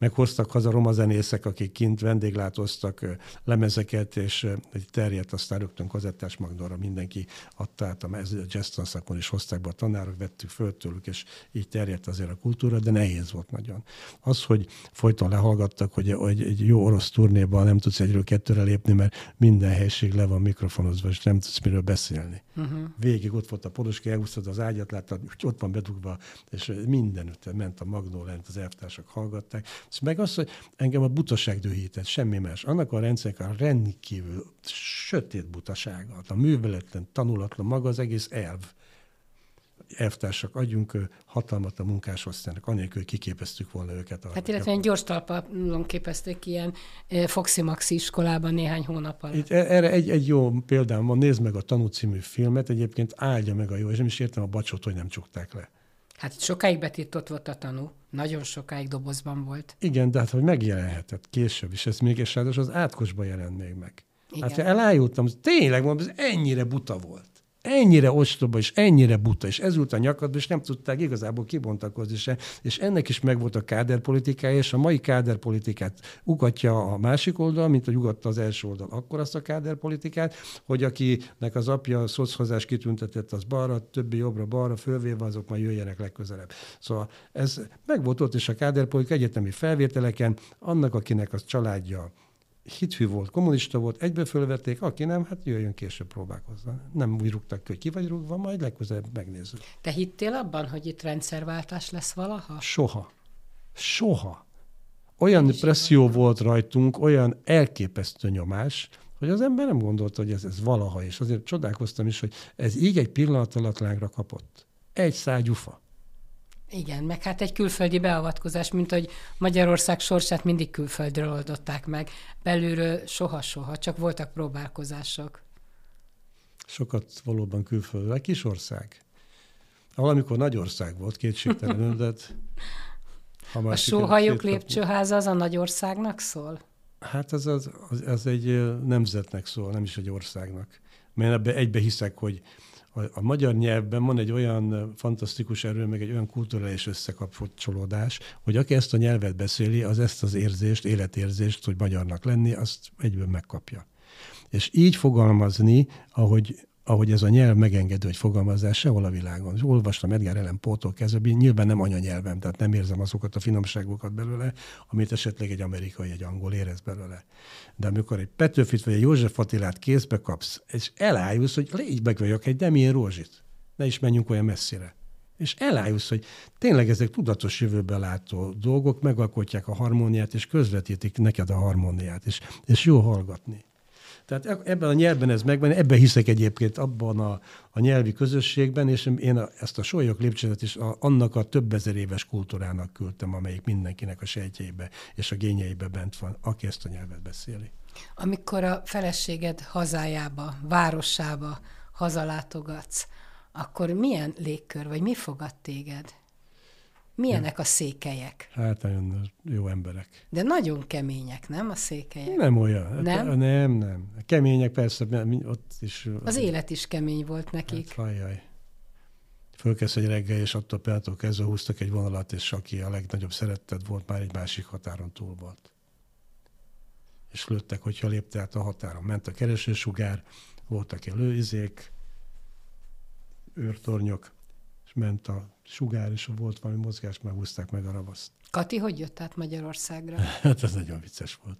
Meghoztak haza roma zenészek, akik kint vendéglátóztak lemezeket, és terjedt aztán rögtön kazettás magnóra mindenki adta át, a jazz is hozták be a tanárok, vettük föl tőlük, és így terjedt azért a kultúra, de nehéz volt nagyon. Az, hogy folyton lehallgattak, hogy, egy jó orosz turnéban nem tudsz egyről kettőre lépni, mert minden helység le van mikrofonozva, és nem tudsz miről beszélni. Uh-huh. Végig ott volt a poloski, elhúztad az ágyat, láttad, ott van bedugva, és mindenütt ment a magnó lent, az elvtársak hallgatták. És meg az, hogy engem a butaság dühített, semmi más. Annak a rendszernek a rendkívül sötét butasága, a műveletlen, tanulatlan, maga az egész elv elvtársak, adjunk hatalmat a munkásosztálynak, anélkül, kiképeztük volna őket. Hát illetve egy gyors talpalon képezték ilyen Foxy Maxi iskolában néhány hónap alatt. Itt e- erre egy, egy jó példám van, nézd meg a Tanú című filmet, egyébként áldja meg a jó, és nem is értem a bacsot, hogy nem csukták le. Hát sokáig betiltott volt a tanú, nagyon sokáig dobozban volt. Igen, de hát hogy megjelenhetett később is, ez még és az átkosban jelent még meg. Igen. Hát elájultam, tényleg mondom, ez ennyire buta volt ennyire ostoba és ennyire buta, és ez a nyakadba, és nem tudták igazából kibontakozni se. És ennek is megvolt a káderpolitikája, és a mai káderpolitikát ugatja a másik oldal, mint hogy ugatta az első oldal akkor azt a káderpolitikát, hogy akinek az apja szocshozás kitüntetett, az balra, többi jobbra-balra, fölvéve azok majd jöjjenek legközelebb. Szóval ez megvolt ott is a káderpolitika egyetemi felvételeken, annak, akinek az családja hithű volt, kommunista volt, egybe fölvették, aki nem, hát jöjjön később próbálkozni. Nem úgy rúgtak hogy ki vagy rúgva, majd legközelebb megnézzük. Te hittél abban, hogy itt rendszerváltás lesz valaha? Soha. Soha. Olyan presszió volt rajtunk, olyan elképesztő nyomás, hogy az ember nem gondolta, hogy ez, ez valaha, és azért csodálkoztam is, hogy ez így egy pillanat alatt lángra kapott. Egy szágyufa. Igen, meg hát egy külföldi beavatkozás, mint hogy Magyarország sorsát mindig külföldről oldották meg. Belülről soha-soha, csak voltak próbálkozások. Sokat valóban külföldre. Kis ország. Valamikor nagy ország volt, kétségtelenül, de ha A sóhajok lépcsőháza az a nagy országnak szól? Hát ez az, az, az egy nemzetnek szól, nem is egy országnak. Mert ebbe egybe hiszek, hogy a, a magyar nyelvben van egy olyan fantasztikus erő, meg egy olyan kulturális összekapcsolódás, hogy aki ezt a nyelvet beszéli, az ezt az érzést, életérzést, hogy magyarnak lenni, azt egyből megkapja. És így fogalmazni, ahogy ahogy ez a nyelv megengedő, hogy fogalmazzál sehol a világon. És olvastam Edgar Allan Poe-tól kezdve, nyilván nem anyanyelvem, tehát nem érzem azokat a finomságokat belőle, amit esetleg egy amerikai, egy angol érez belőle. De amikor egy Petőfit vagy egy József Attilát kézbe kapsz, és elájulsz, hogy légy meg vagyok egy Demien Rózsit, ne is menjünk olyan messzire. És elájulsz, hogy tényleg ezek tudatos jövőbe látó dolgok, megalkotják a harmóniát, és közvetítik neked a harmóniát, és, és jó hallgatni. Tehát e- ebben a nyelvben ez megvan, ebben hiszek egyébként abban a, a nyelvi közösségben, és én a, ezt a solyok lépcsőt is a, annak a több ezer éves kultúrának küldtem, amelyik mindenkinek a sejtjeibe és a gényeibe bent van, aki ezt a nyelvet beszéli. Amikor a feleséged hazájába, városába hazalátogatsz, akkor milyen légkör, vagy mi fogad téged? Milyenek a székelyek? Hát nagyon jó emberek. De nagyon kemények, nem a székelyek? Nem olyan. Hát, nem? Nem, nem. Kemények persze, ott is... Az élet is kemény volt nekik. Hát, hajjaj. Fölkezd egy reggel, és attól például kezdve húztak egy vonalat, és aki a legnagyobb szeretted volt, már egy másik határon túl volt. És lőttek, hogyha lépte át a határon. Ment a keresősugár, voltak előizék, őrtornyok, és ment a sugár, és volt valami mozgás, már húzták meg a ravaszt. Kati, hogy jött át Magyarországra? hát ez nagyon vicces volt.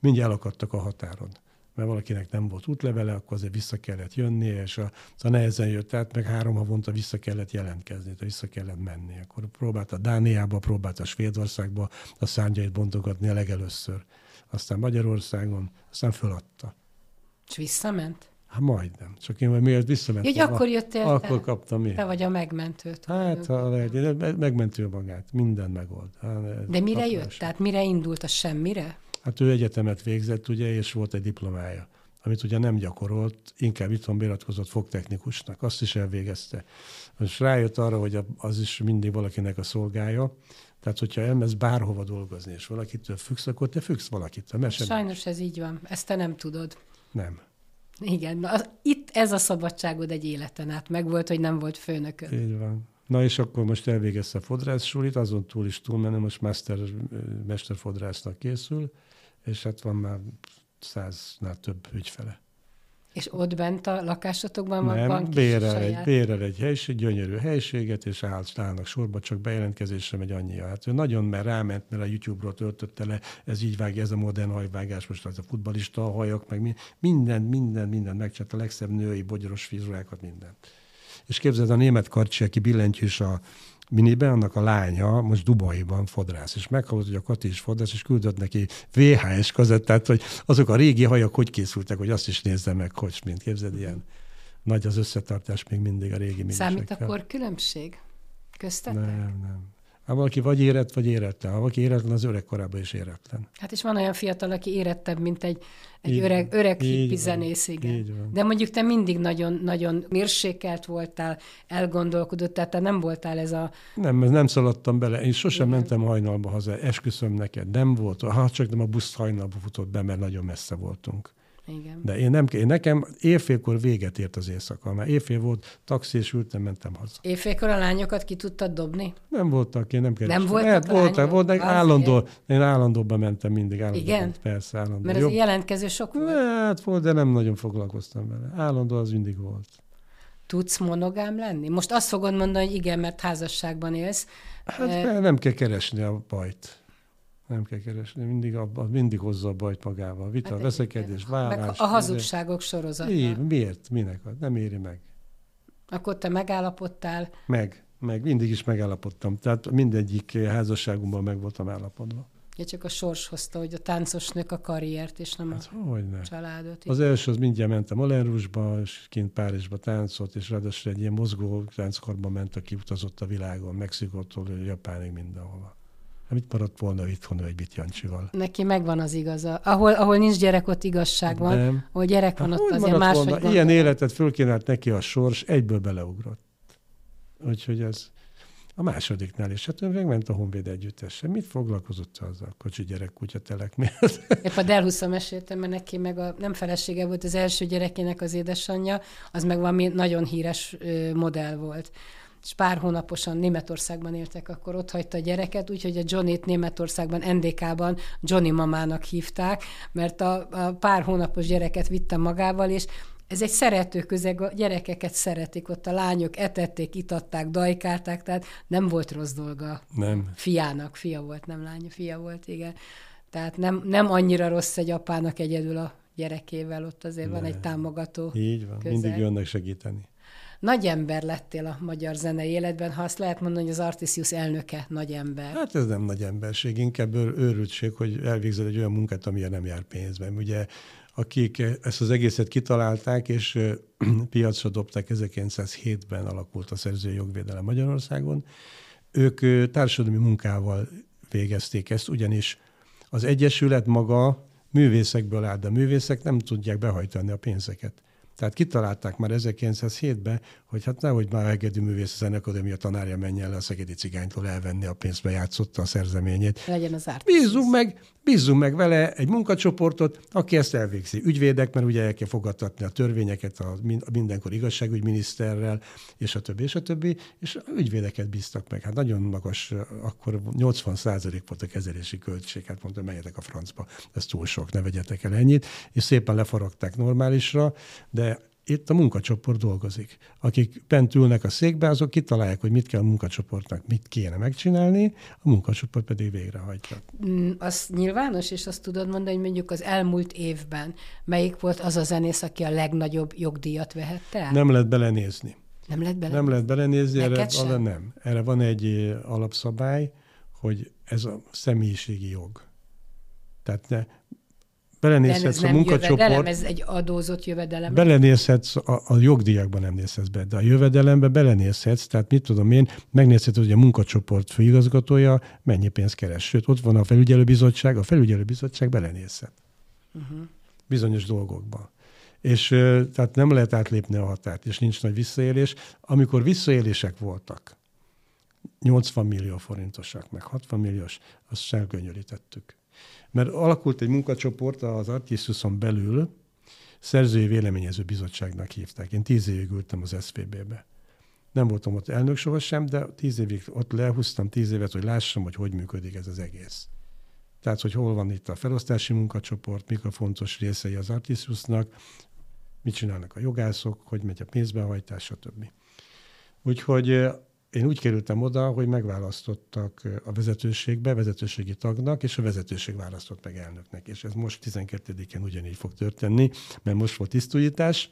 Mindjárt elakadtak a határon mert valakinek nem volt útlevele, akkor azért vissza kellett jönni, és a, a nehezen jött át, meg három havonta vissza kellett jelentkezni, tehát vissza kellett menni. Akkor próbálta Dániába, próbálta Svédországba a szárnyait bontogatni a legelőször. Aztán Magyarországon, aztán föladta. És visszament? Hát majdnem. Csak én miért visszamentem. Így akkor jöttél Akkor te. kaptam én. Te vagy a megmentőt. Hát, ha lehet, megmentő magát. Minden megold. Hát, De mire jött? Sem. Tehát mire indult a semmire? Hát ő egyetemet végzett, ugye, és volt egy diplomája, amit ugye nem gyakorolt, inkább itthon bératkozott fogtechnikusnak. Azt is elvégezte. Most rájött arra, hogy az is mindig valakinek a szolgája, tehát, hogyha elmez bárhova dolgozni, és valakitől függsz, akkor te függsz valakitől. Mert Sajnos ez így van. Ezt te nem tudod. Nem. Igen, na, itt ez a szabadságod egy életen át megvolt, hogy nem volt főnököd. Így van. Na és akkor most elvégezte a fodrászsulit, azon túl is túlmenem, most master, mesterfodrásznak készül, és hát van már száznál több ügyfele. És ott bent a lakásotokban van Nem, van bérel egy, bérel egy helység, gyönyörű helységet, és áll, állnak sorba, csak bejelentkezésre megy annyi. Hát ő nagyon mert ráment, mert a YouTube-ról töltötte le, ez így vágja, ez a modern hajvágás, most az a futbalista a hajak, meg minden, minden, minden megcsinált a legszebb női bogyoros fizurákat, mindent. És képzeld, a német karcsi, aki billentyűs a miniben, annak a lánya most Dubaiban fodrász, és meghallott, hogy a Kati is fodrász, és küldött neki VHS kazettát, hogy azok a régi hajak hogy készültek, hogy azt is nézze meg, hogy mint képzeld, ilyen nagy az összetartás még mindig a régi minisekkel. Számít akkor különbség köztetek? Nem, nem. Ha valaki vagy érett, vagy éretlen. Ha valaki éretlen, az öreg korában is éretlen. Hát és van olyan fiatal, aki érettebb, mint egy, egy így, öreg, öreg hippi zenész, igen. Így van. De mondjuk te mindig nagyon, nagyon mérsékelt voltál, elgondolkodott, tehát te nem voltál ez a... Nem, nem szaladtam bele. Én sosem igen. mentem hajnalba haza, esküszöm neked. Nem volt. Ha csak nem a busz hajnalba futott be, mert nagyon messze voltunk. Igen. De én nem, én nekem évfélkor véget ért az éjszaka, mert évfél volt, taxi és ültem, mentem haza. Évfélkor a lányokat ki tudtad dobni? Nem voltak, én nem kerestem. Nem voltak Lehet, voltak, voltak, állandó, én állandóban mentem mindig. Állandó, Igen? Persze, állandó. Mert az jelentkező sok volt? Hát volt, de nem nagyon foglalkoztam vele. Állandó az mindig volt. Tudsz monogám lenni? Most azt fogod mondani, hogy igen, mert házasságban élsz. Hát e... nem kell keresni a bajt. Nem kell keresni, mindig, abba, mindig hozza a bajt magával. Vita, hát veszekedés. Meg a hazugságok sorozata. Így, miért? Minek? Nem éri meg. Akkor te megállapodtál? Meg, meg. Mindig is megállapodtam. Tehát mindegyik házasságunkban meg voltam állapodva. Ja, csak a sors hozta, hogy a táncos nők a karriert, és nem hát, a hogyne. családot. Az első az mindjárt mentem Alenrusba, és kint Párizsba táncolt, és ráadásul egy ilyen mozgó tánckorban ment, aki utazott a világon, Mexikótól Japánig mindenhova. Hát mit maradt volna itthon egy Bit Jancsival? Neki megvan az igaza. Ahol, ahol nincs gyerek, ott igazság van. Nem. Ahol gyerek van, hát, ott azért máshogy volna? Ilyen életet fölkínált neki a sors, egyből beleugrott. Úgyhogy ez a másodiknál is. Hát ő megment a Honvéd együttesen. Mit foglalkozott az a kocsi gyerek kutya telek miatt? Épp a Delhuszom meséltem, mert neki meg a nem felesége volt az első gyerekének az édesanyja, az meg valami nagyon híres modell volt és pár hónaposan Németországban éltek, akkor ott hagyta a gyereket, úgyhogy a Johnny-t Németországban, NDK-ban Johnny mamának hívták, mert a, a pár hónapos gyereket vitte magával, és ez egy szerető közeg, a gyerekeket szeretik, ott a lányok etették, itatták, dajkálták, tehát nem volt rossz dolga. Nem. Fiának, fia volt, nem lánya, fia volt, igen. Tehát nem, nem annyira rossz egy apának egyedül a gyerekével, ott azért nem. van egy támogató Így van, közeg. mindig jönnek segíteni nagy ember lettél a magyar zenei életben, ha azt lehet mondani, hogy az Artisius elnöke nagy ember. Hát ez nem nagy emberség, inkább őrültség, hogy elvégzed egy olyan munkát, amilyen nem jár pénzben. Ugye akik ezt az egészet kitalálták, és piacra dobták, 1907-ben alakult a szerzői jogvédelem Magyarországon, ők társadalmi munkával végezték ezt, ugyanis az Egyesület maga művészekből áll, de művészek nem tudják behajtani a pénzeket. Tehát kitalálták már 1907-ben, hogy hát nehogy már Egedi Művész Zenekadémia tanárja menjen le a szegedi cigánytól elvenni a pénzt, játszotta a szerzeményét. Legyen az árt. Bízzunk meg, bízzunk meg vele egy munkacsoportot, aki ezt elvégzi. Ügyvédek, mert ugye el kell fogadtatni a törvényeket a mindenkor igazságügyminiszterrel, és a többi, és a többi, és ügyvédeket bíztak meg. Hát nagyon magas, akkor 80 százalék volt a kezelési költség, hát mondta, menjetek a francba, ez túl sok, ne vegyetek el ennyit, és szépen lefaragták normálisra, de itt a munkacsoport dolgozik. Akik bent ülnek a székbe, azok kitalálják, hogy mit kell a munkacsoportnak, mit kéne megcsinálni, a munkacsoport pedig végrehajtja. Mm, az nyilvános, és azt tudod mondani, hogy mondjuk az elmúlt évben melyik volt az a zenész, aki a legnagyobb jogdíjat vehette el? Nem lehet belenézni. Nem lehet belenézni? Nem lehet belenézni, erre, arra nem. Erre van egy alapszabály, hogy ez a személyiségi jog. Tehát ne, belenézhetsz a munkacsoport... Jövedelem, ez egy adózott jövedelem. Belenézhetsz, a, a jogdíjakban nem nézhetsz be, de a jövedelembe belenézhetsz, tehát mit tudom én, megnézheted, hogy a munkacsoport főigazgatója mennyi pénzt keres. Sőt, ott van a felügyelőbizottság, a felügyelőbizottság belenézhet. Uh-huh. Bizonyos dolgokban. És tehát nem lehet átlépni a határt, és nincs nagy visszaélés. Amikor visszaélések voltak, 80 millió forintosak, meg 60 milliós, azt elgönyörítettük. Mert alakult egy munkacsoport az Artisiuson belül, szerzői véleményező bizottságnak hívták. Én tíz évig ültem az SZPB-be. Nem voltam ott elnök sohasem, de tíz évig ott lehúztam tíz évet, hogy lássam, hogy hogy működik ez az egész. Tehát, hogy hol van itt a felosztási munkacsoport, mik a fontos részei az Artisiusnak, mit csinálnak a jogászok, hogy megy a pénzbehajtás, stb. Úgyhogy én úgy kerültem oda, hogy megválasztottak a vezetőségbe, vezetőségi tagnak, és a vezetőség választott meg elnöknek. És ez most 12-én ugyanígy fog történni, mert most volt tisztújítás,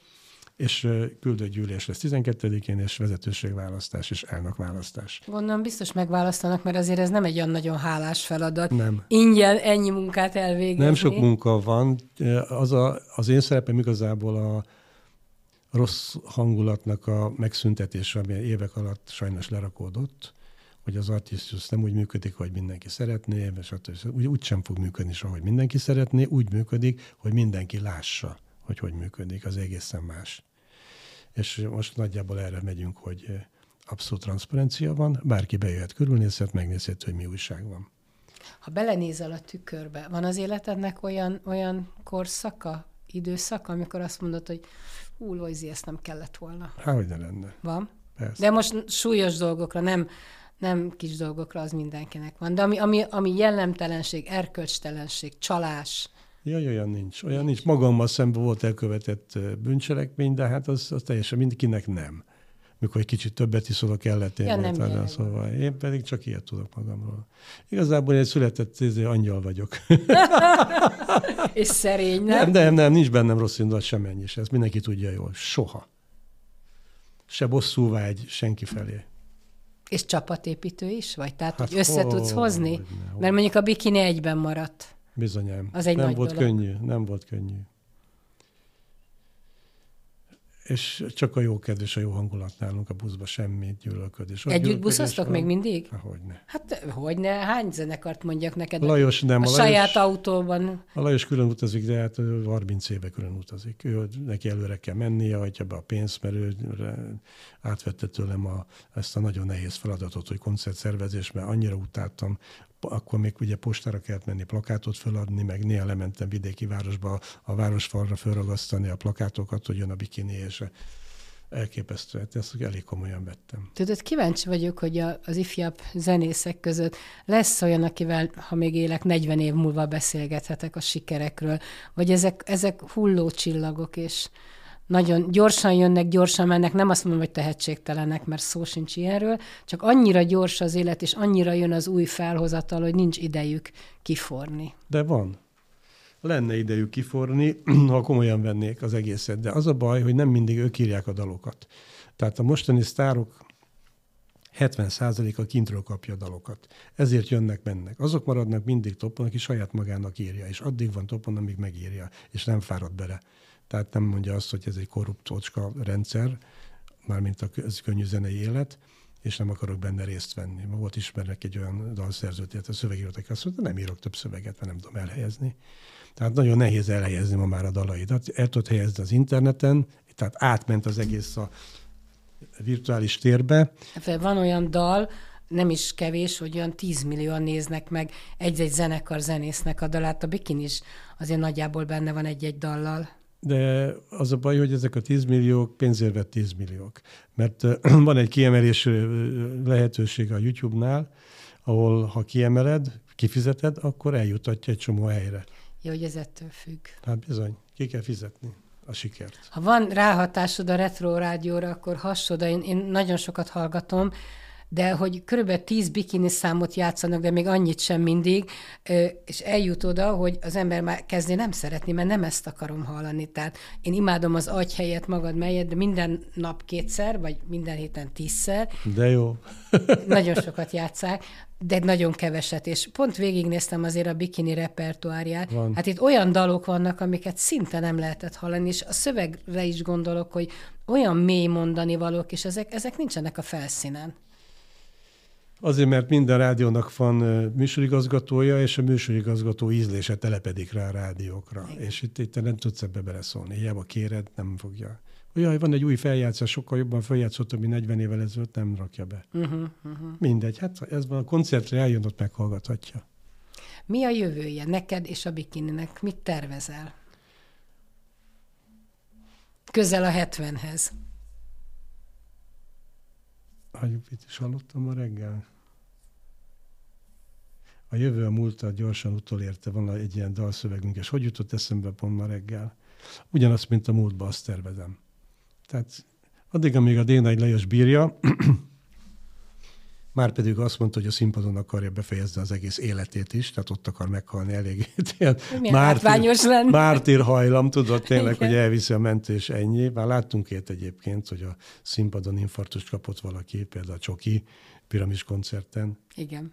és küldött gyűlés lesz 12-én, és vezetőségválasztás és elnökválasztás. Gondolom biztos megválasztanak, mert azért ez nem egy olyan nagyon hálás feladat. Nem. Ingyen ennyi munkát elvégezni. Nem sok munka van. Az, a, az én szerepem igazából a rossz hangulatnak a megszüntetése, ami évek alatt sajnos lerakódott, hogy az Artistius nem úgy működik, hogy mindenki szeretné, és úgy, úgy sem fog működni, ahogy mindenki szeretné, úgy működik, hogy mindenki lássa hogy hogy működik, az egészen más. És most nagyjából erre megyünk, hogy abszolút transzparencia van, bárki bejöhet, körülnézhet, megnézhet, hogy mi újság van. Ha belenézel a tükörbe, van az életednek olyan, olyan korszaka, időszaka, amikor azt mondod, hogy hú, Lojzi, ezt nem kellett volna. Há, hogy ne lenne. Van? Persze. De most súlyos dolgokra, nem, nem kis dolgokra, az mindenkinek van. De ami, ami, ami jellemtelenség, erkölcstelenség, csalás, Jaj, olyan nincs. Olyan nincs. Magammal szemben volt elkövetett bűncselekmény, de hát az, az teljesen mindenkinek nem. Mikor egy kicsit többet iszol kellett ja, nem szóval én pedig csak ilyet tudok magamról. Igazából egy született ezért angyal vagyok. És szerény, nem? Nem, nem, nem, nincs bennem rossz indulat semennyi is. Ezt mindenki tudja jól. Soha. Se bosszú vágy senki felé. És csapatépítő is vagy? Tehát, hát hogy össze ho, tudsz hozni? Ne, ho. Mert mondjuk a bikini egyben maradt. Bizonyám. Az egy nem nagy volt dolog. könnyű, nem volt könnyű. És csak a jó kedv és a jó hangulat nálunk a buszba, semmi gyűlölködés. Együtt buszoztok még mindig? Hogyne. Hát hogyne, hány zenekart mondjak neked? Lajos nem. A, a Lajos, saját autóban. A Lajos külön utazik, de hát 30 éve külön utazik. Ő, neki előre kell mennie, hagyja be a pénzt, mert ő átvette tőlem a, ezt a nagyon nehéz feladatot, hogy koncertszervezés, mert annyira utáltam akkor még ugye postára kellett menni plakátot feladni, meg néha lementem vidéki városba a városfalra felragasztani a plakátokat, hogy jön a bikini, és elképesztő. Hát ezt elég komolyan vettem. Tudod, kíváncsi vagyok, hogy a, az ifjabb zenészek között lesz olyan, akivel, ha még élek, 40 év múlva beszélgethetek a sikerekről, vagy ezek, ezek hulló csillagok, és nagyon gyorsan jönnek, gyorsan mennek, nem azt mondom, hogy tehetségtelenek, mert szó sincs ilyenről, csak annyira gyors az élet, és annyira jön az új felhozatal, hogy nincs idejük kiforni. De van. Lenne idejük kiforni, ha komolyan vennék az egészet. De az a baj, hogy nem mindig ők írják a dalokat. Tehát a mostani sztárok 70%-a kintről kapja a dalokat. Ezért jönnek, mennek. Azok maradnak mindig topon, aki saját magának írja, és addig van topon, amíg megírja, és nem fárad bele. Tehát nem mondja azt, hogy ez egy korruptócska rendszer, mármint a könnyű zenei élet, és nem akarok benne részt venni. Ma volt ismernek egy olyan dalszerzőt, illetve szövegírót, aki azt mondta, nem írok több szöveget, mert nem tudom elhelyezni. Tehát nagyon nehéz elhelyezni ma már a dalaidat. El tudod helyezni az interneten, tehát átment az egész a virtuális térbe. Van olyan dal, nem is kevés, hogy olyan 10 millióan néznek meg egy-egy zenekar zenésznek a dalát. A Bikin is azért nagyjából benne van egy-egy dallal de az a baj, hogy ezek a 10 milliók pénzért vett 10 milliók. Mert van egy kiemelés lehetőség a YouTube-nál, ahol ha kiemeled, kifizeted, akkor eljutatja egy csomó helyre. Jó, hogy ez ettől függ. Hát bizony, ki kell fizetni a sikert. Ha van ráhatásod a retro rádióra, akkor hassod, én, én nagyon sokat hallgatom, de hogy körülbelül 10 bikini számot játszanak, de még annyit sem mindig, és eljut oda, hogy az ember már kezdi nem szeretni, mert nem ezt akarom hallani. Tehát én imádom az agy helyet magad melyet, de minden nap kétszer, vagy minden héten tízszer. De jó. nagyon sokat játszák, de nagyon keveset, és pont végignéztem azért a bikini repertoárját. Van. Hát itt olyan dalok vannak, amiket szinte nem lehetett hallani, és a szövegre is gondolok, hogy olyan mély mondani valók, és ezek, ezek nincsenek a felszínen. Azért, mert minden rádiónak van műsorigazgatója, és a műsorigazgató ízlése telepedik rá a rádiókra. Igen. És itt, itt nem tudsz ebbe beleszólni. Hiába kéred, nem fogja. Jaj, van egy új feljátszás, sokkal jobban feljátszott, mint 40 évvel ezelőtt, nem rakja be. Uh-huh, uh-huh. Mindegy, hát ez van a koncertre eljön, ott meghallgathatja. Mi a jövője neked és a bikininek? Mit tervezel? Közel a 70-hez. Hogy mit is hallottam ma reggel? A jövő a múltat gyorsan utolérte, van egy ilyen dalszövegünk, és hogy jutott eszembe pont ma reggel? Ugyanazt, mint a múltba, azt tervezem. Tehát addig, amíg a Dénagy Lajos bírja, már pedig azt mondta, hogy a színpadon akarja befejezni az egész életét is, tehát ott akar meghalni elég. mártír, mártír hajlam, tudod tényleg, Igen. hogy elviszi a mentés ennyi. Már láttunk ilyet egyébként, hogy a színpadon infarktust kapott valaki, például a Csoki piramis koncerten. Igen.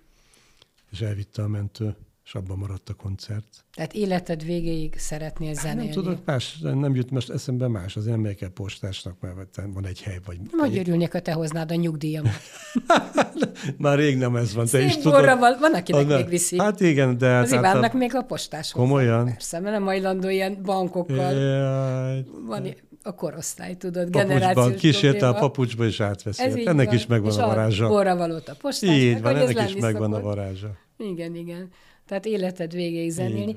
És elvitte a mentő és abban maradt a koncert. Tehát életed végéig szeretnél zenélni? Nem tudok, más, nem jut most eszembe más, az kell postásnak, mert van egy hely, vagy... Hogy örülnék, ha te hoznád a nyugdíjamat. Már rég nem ez van, te Szép is tudod. Van, van, akinek még viszi. Hát igen, de... Az hát Ivánnak a... még a postás Komolyan? Persze, mert nem hajlandó ilyen bankokkal. Jaj. Van a korosztály, tudod, generációs Kísérte a papucsba, és átveszi. Hát ennek van. is megvan és a varázsa. És valót a postásnak. Így van, ennek is megvan a varázsa. Igen, igen. Tehát életed végéig zenélni.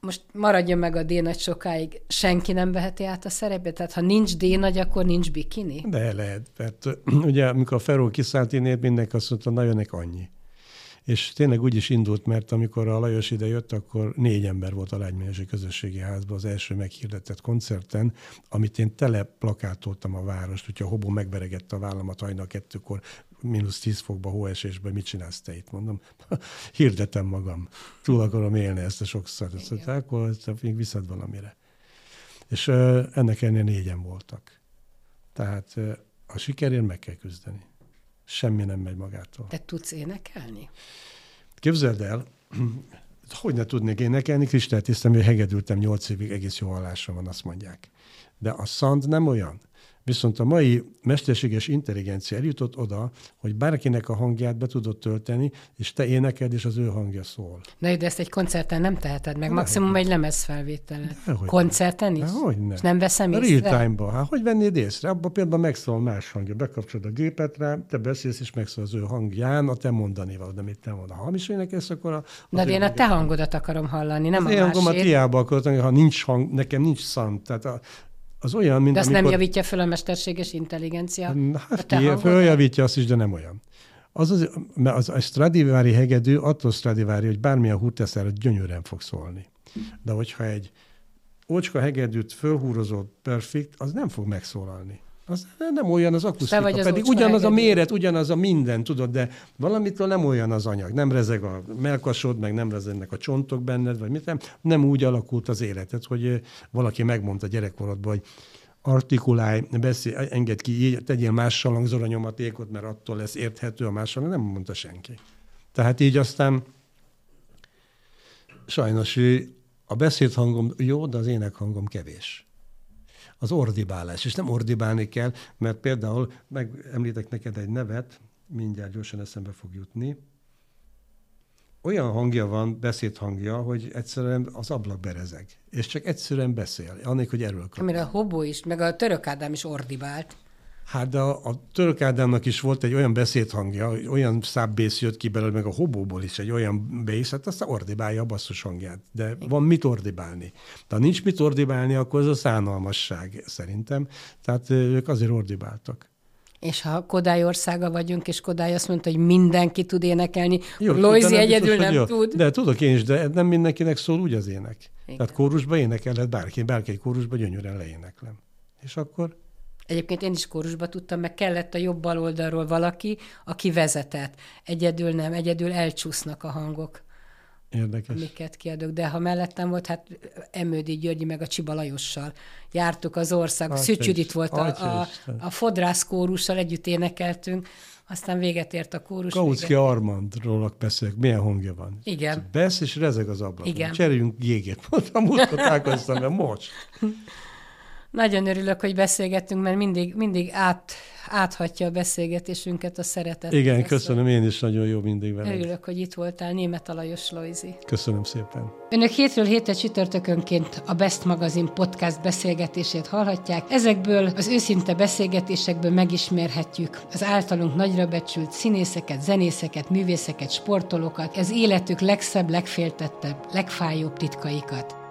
Most maradjon meg a D-nagy sokáig, senki nem veheti át a szerepet? Tehát ha nincs D-nagy, akkor nincs bikini? De lehet, mert ugye amikor a Feró kiszállt innét, mindenki azt mondta, nagyon annyi. És tényleg úgy is indult, mert amikor a Lajos ide jött, akkor négy ember volt a Lágymányos Közösségi Házban az első meghirdetett koncerten, amit én tele plakátoltam a várost, úgyhogy a hobó megveregette a vállamat hajnal kettőkor, mínusz tíz fokba, hóesésben, mit csinálsz te itt, mondom. Hirdetem magam. Túl akarom élni ezt a sokszor. Ezt mondta, akkor még viszed valamire. És ennek ennél négyen voltak. Tehát a sikerért meg kell küzdeni. Semmi nem megy magától. Te tudsz énekelni? Képzeld el, hogy ne tudnék énekelni, tisztem, hogy hegedültem nyolc évig, egész jó hallásra van, azt mondják. De a szand nem olyan. Viszont a mai mesterséges intelligencia eljutott oda, hogy bárkinek a hangját be tudod tölteni, és te éneked, és az ő hangja szól. Na, de ezt egy koncerten nem teheted meg, maximum egy lemezfelvétele. Koncerten is? hogy ne. És nem veszem észre? Real time-ba. Hát, hogy vennéd észre? Abban például megszól más hangja. Bekapcsolod a gépet rá, te beszélsz, és megszól az ő hangján, a te mondani való, amit te mond. Ha hamis énekesz, akkor a... Na, de én a te hangodat akarom hallani, nem az a én hangomat hiába akartam, ha nincs hang, nekem nincs szám. Tehát a, az olyan, mint De azt amikor... nem javítja föl a mesterséges intelligencia? Hát ki, följavítja azt is, de nem olyan. Az, az, mert az, a Stradivari hegedű attól Stradivari, hogy bármilyen hút teszel, gyönyörűen fog szólni. De hogyha egy ócska hegedűt fölhúrozott perfekt, az nem fog megszólalni. Az nem olyan az akusztika, vagy az pedig ugyanaz a méret, ugyanaz a minden, tudod, de valamitől nem olyan az anyag. Nem rezeg a melkasod, meg nem rezegnek a csontok benned, vagy mit nem. Nem úgy alakult az életed, hogy valaki megmondta gyerekkorodban, hogy artikulálj, beszélj, engedd ki, így, tegyél más salangzóra nyomatékot, mert attól lesz érthető a mással, nem mondta senki. Tehát így aztán sajnos a beszédhangom jó, de az énekhangom kevés az ordibálás. És nem ordibálni kell, mert például megemlítek neked egy nevet, mindjárt gyorsan eszembe fog jutni, olyan hangja van, beszédhangja, hogy egyszerűen az ablak berezeg. És csak egyszerűen beszél, annék, hogy erről kap. Amire a Hobó is, meg a török Ádám is ordibált. Hát de a, a török Ádámnak is volt egy olyan beszédhangja, olyan szábbész jött ki belőle, meg a hobóból is egy olyan bész, hát aztán ordibálja a basszus hangját. De van mit ordibálni. De ha nincs mit ordibálni, akkor ez a szánalmasság szerintem. Tehát ők azért ordibáltak. És ha Kodály országa vagyunk, és Kodály azt mondta, hogy mindenki tud énekelni, Loizi egyedül biztos, nem tud. De tudok én is, de nem mindenkinek szól úgy az ének. Igen. Tehát kórusba énekelhet bárki, bárki egy kórusba gyönyörűen leéneklem. És akkor Egyébként én is kórusba tudtam, meg kellett a jobb bal oldalról valaki, aki vezetett. Egyedül nem, egyedül elcsúsznak a hangok. Érdekes. Amiket kiadok, de ha mellettem volt, hát Emődi Györgyi meg a Csiba Lajossal jártuk az ország. Szűcs Judit volt a, a, a fodrász kórussal, együtt énekeltünk, aztán véget ért a kórus. Kautsky Armandról beszélek, milyen hangja van. Igen. Besz és rezeg az ablakon. Igen. Cseréljünk jégét. Mondtam, múltkor találkoztam, mert most. Nagyon örülök, hogy beszélgettünk, mert mindig, mindig át, áthatja a beszélgetésünket a szeretet. Igen, köszönöm, én is nagyon jó mindig veled. Örülök, hogy itt voltál, Német Alajos Lojzi. Köszönöm szépen. Önök hétről hétre csütörtökönként a Best Magazine podcast beszélgetését hallhatják. Ezekből az őszinte beszélgetésekből megismerhetjük az általunk nagyra becsült színészeket, zenészeket, művészeket, sportolókat, az életük legszebb, legféltettebb, legfájóbb titkaikat.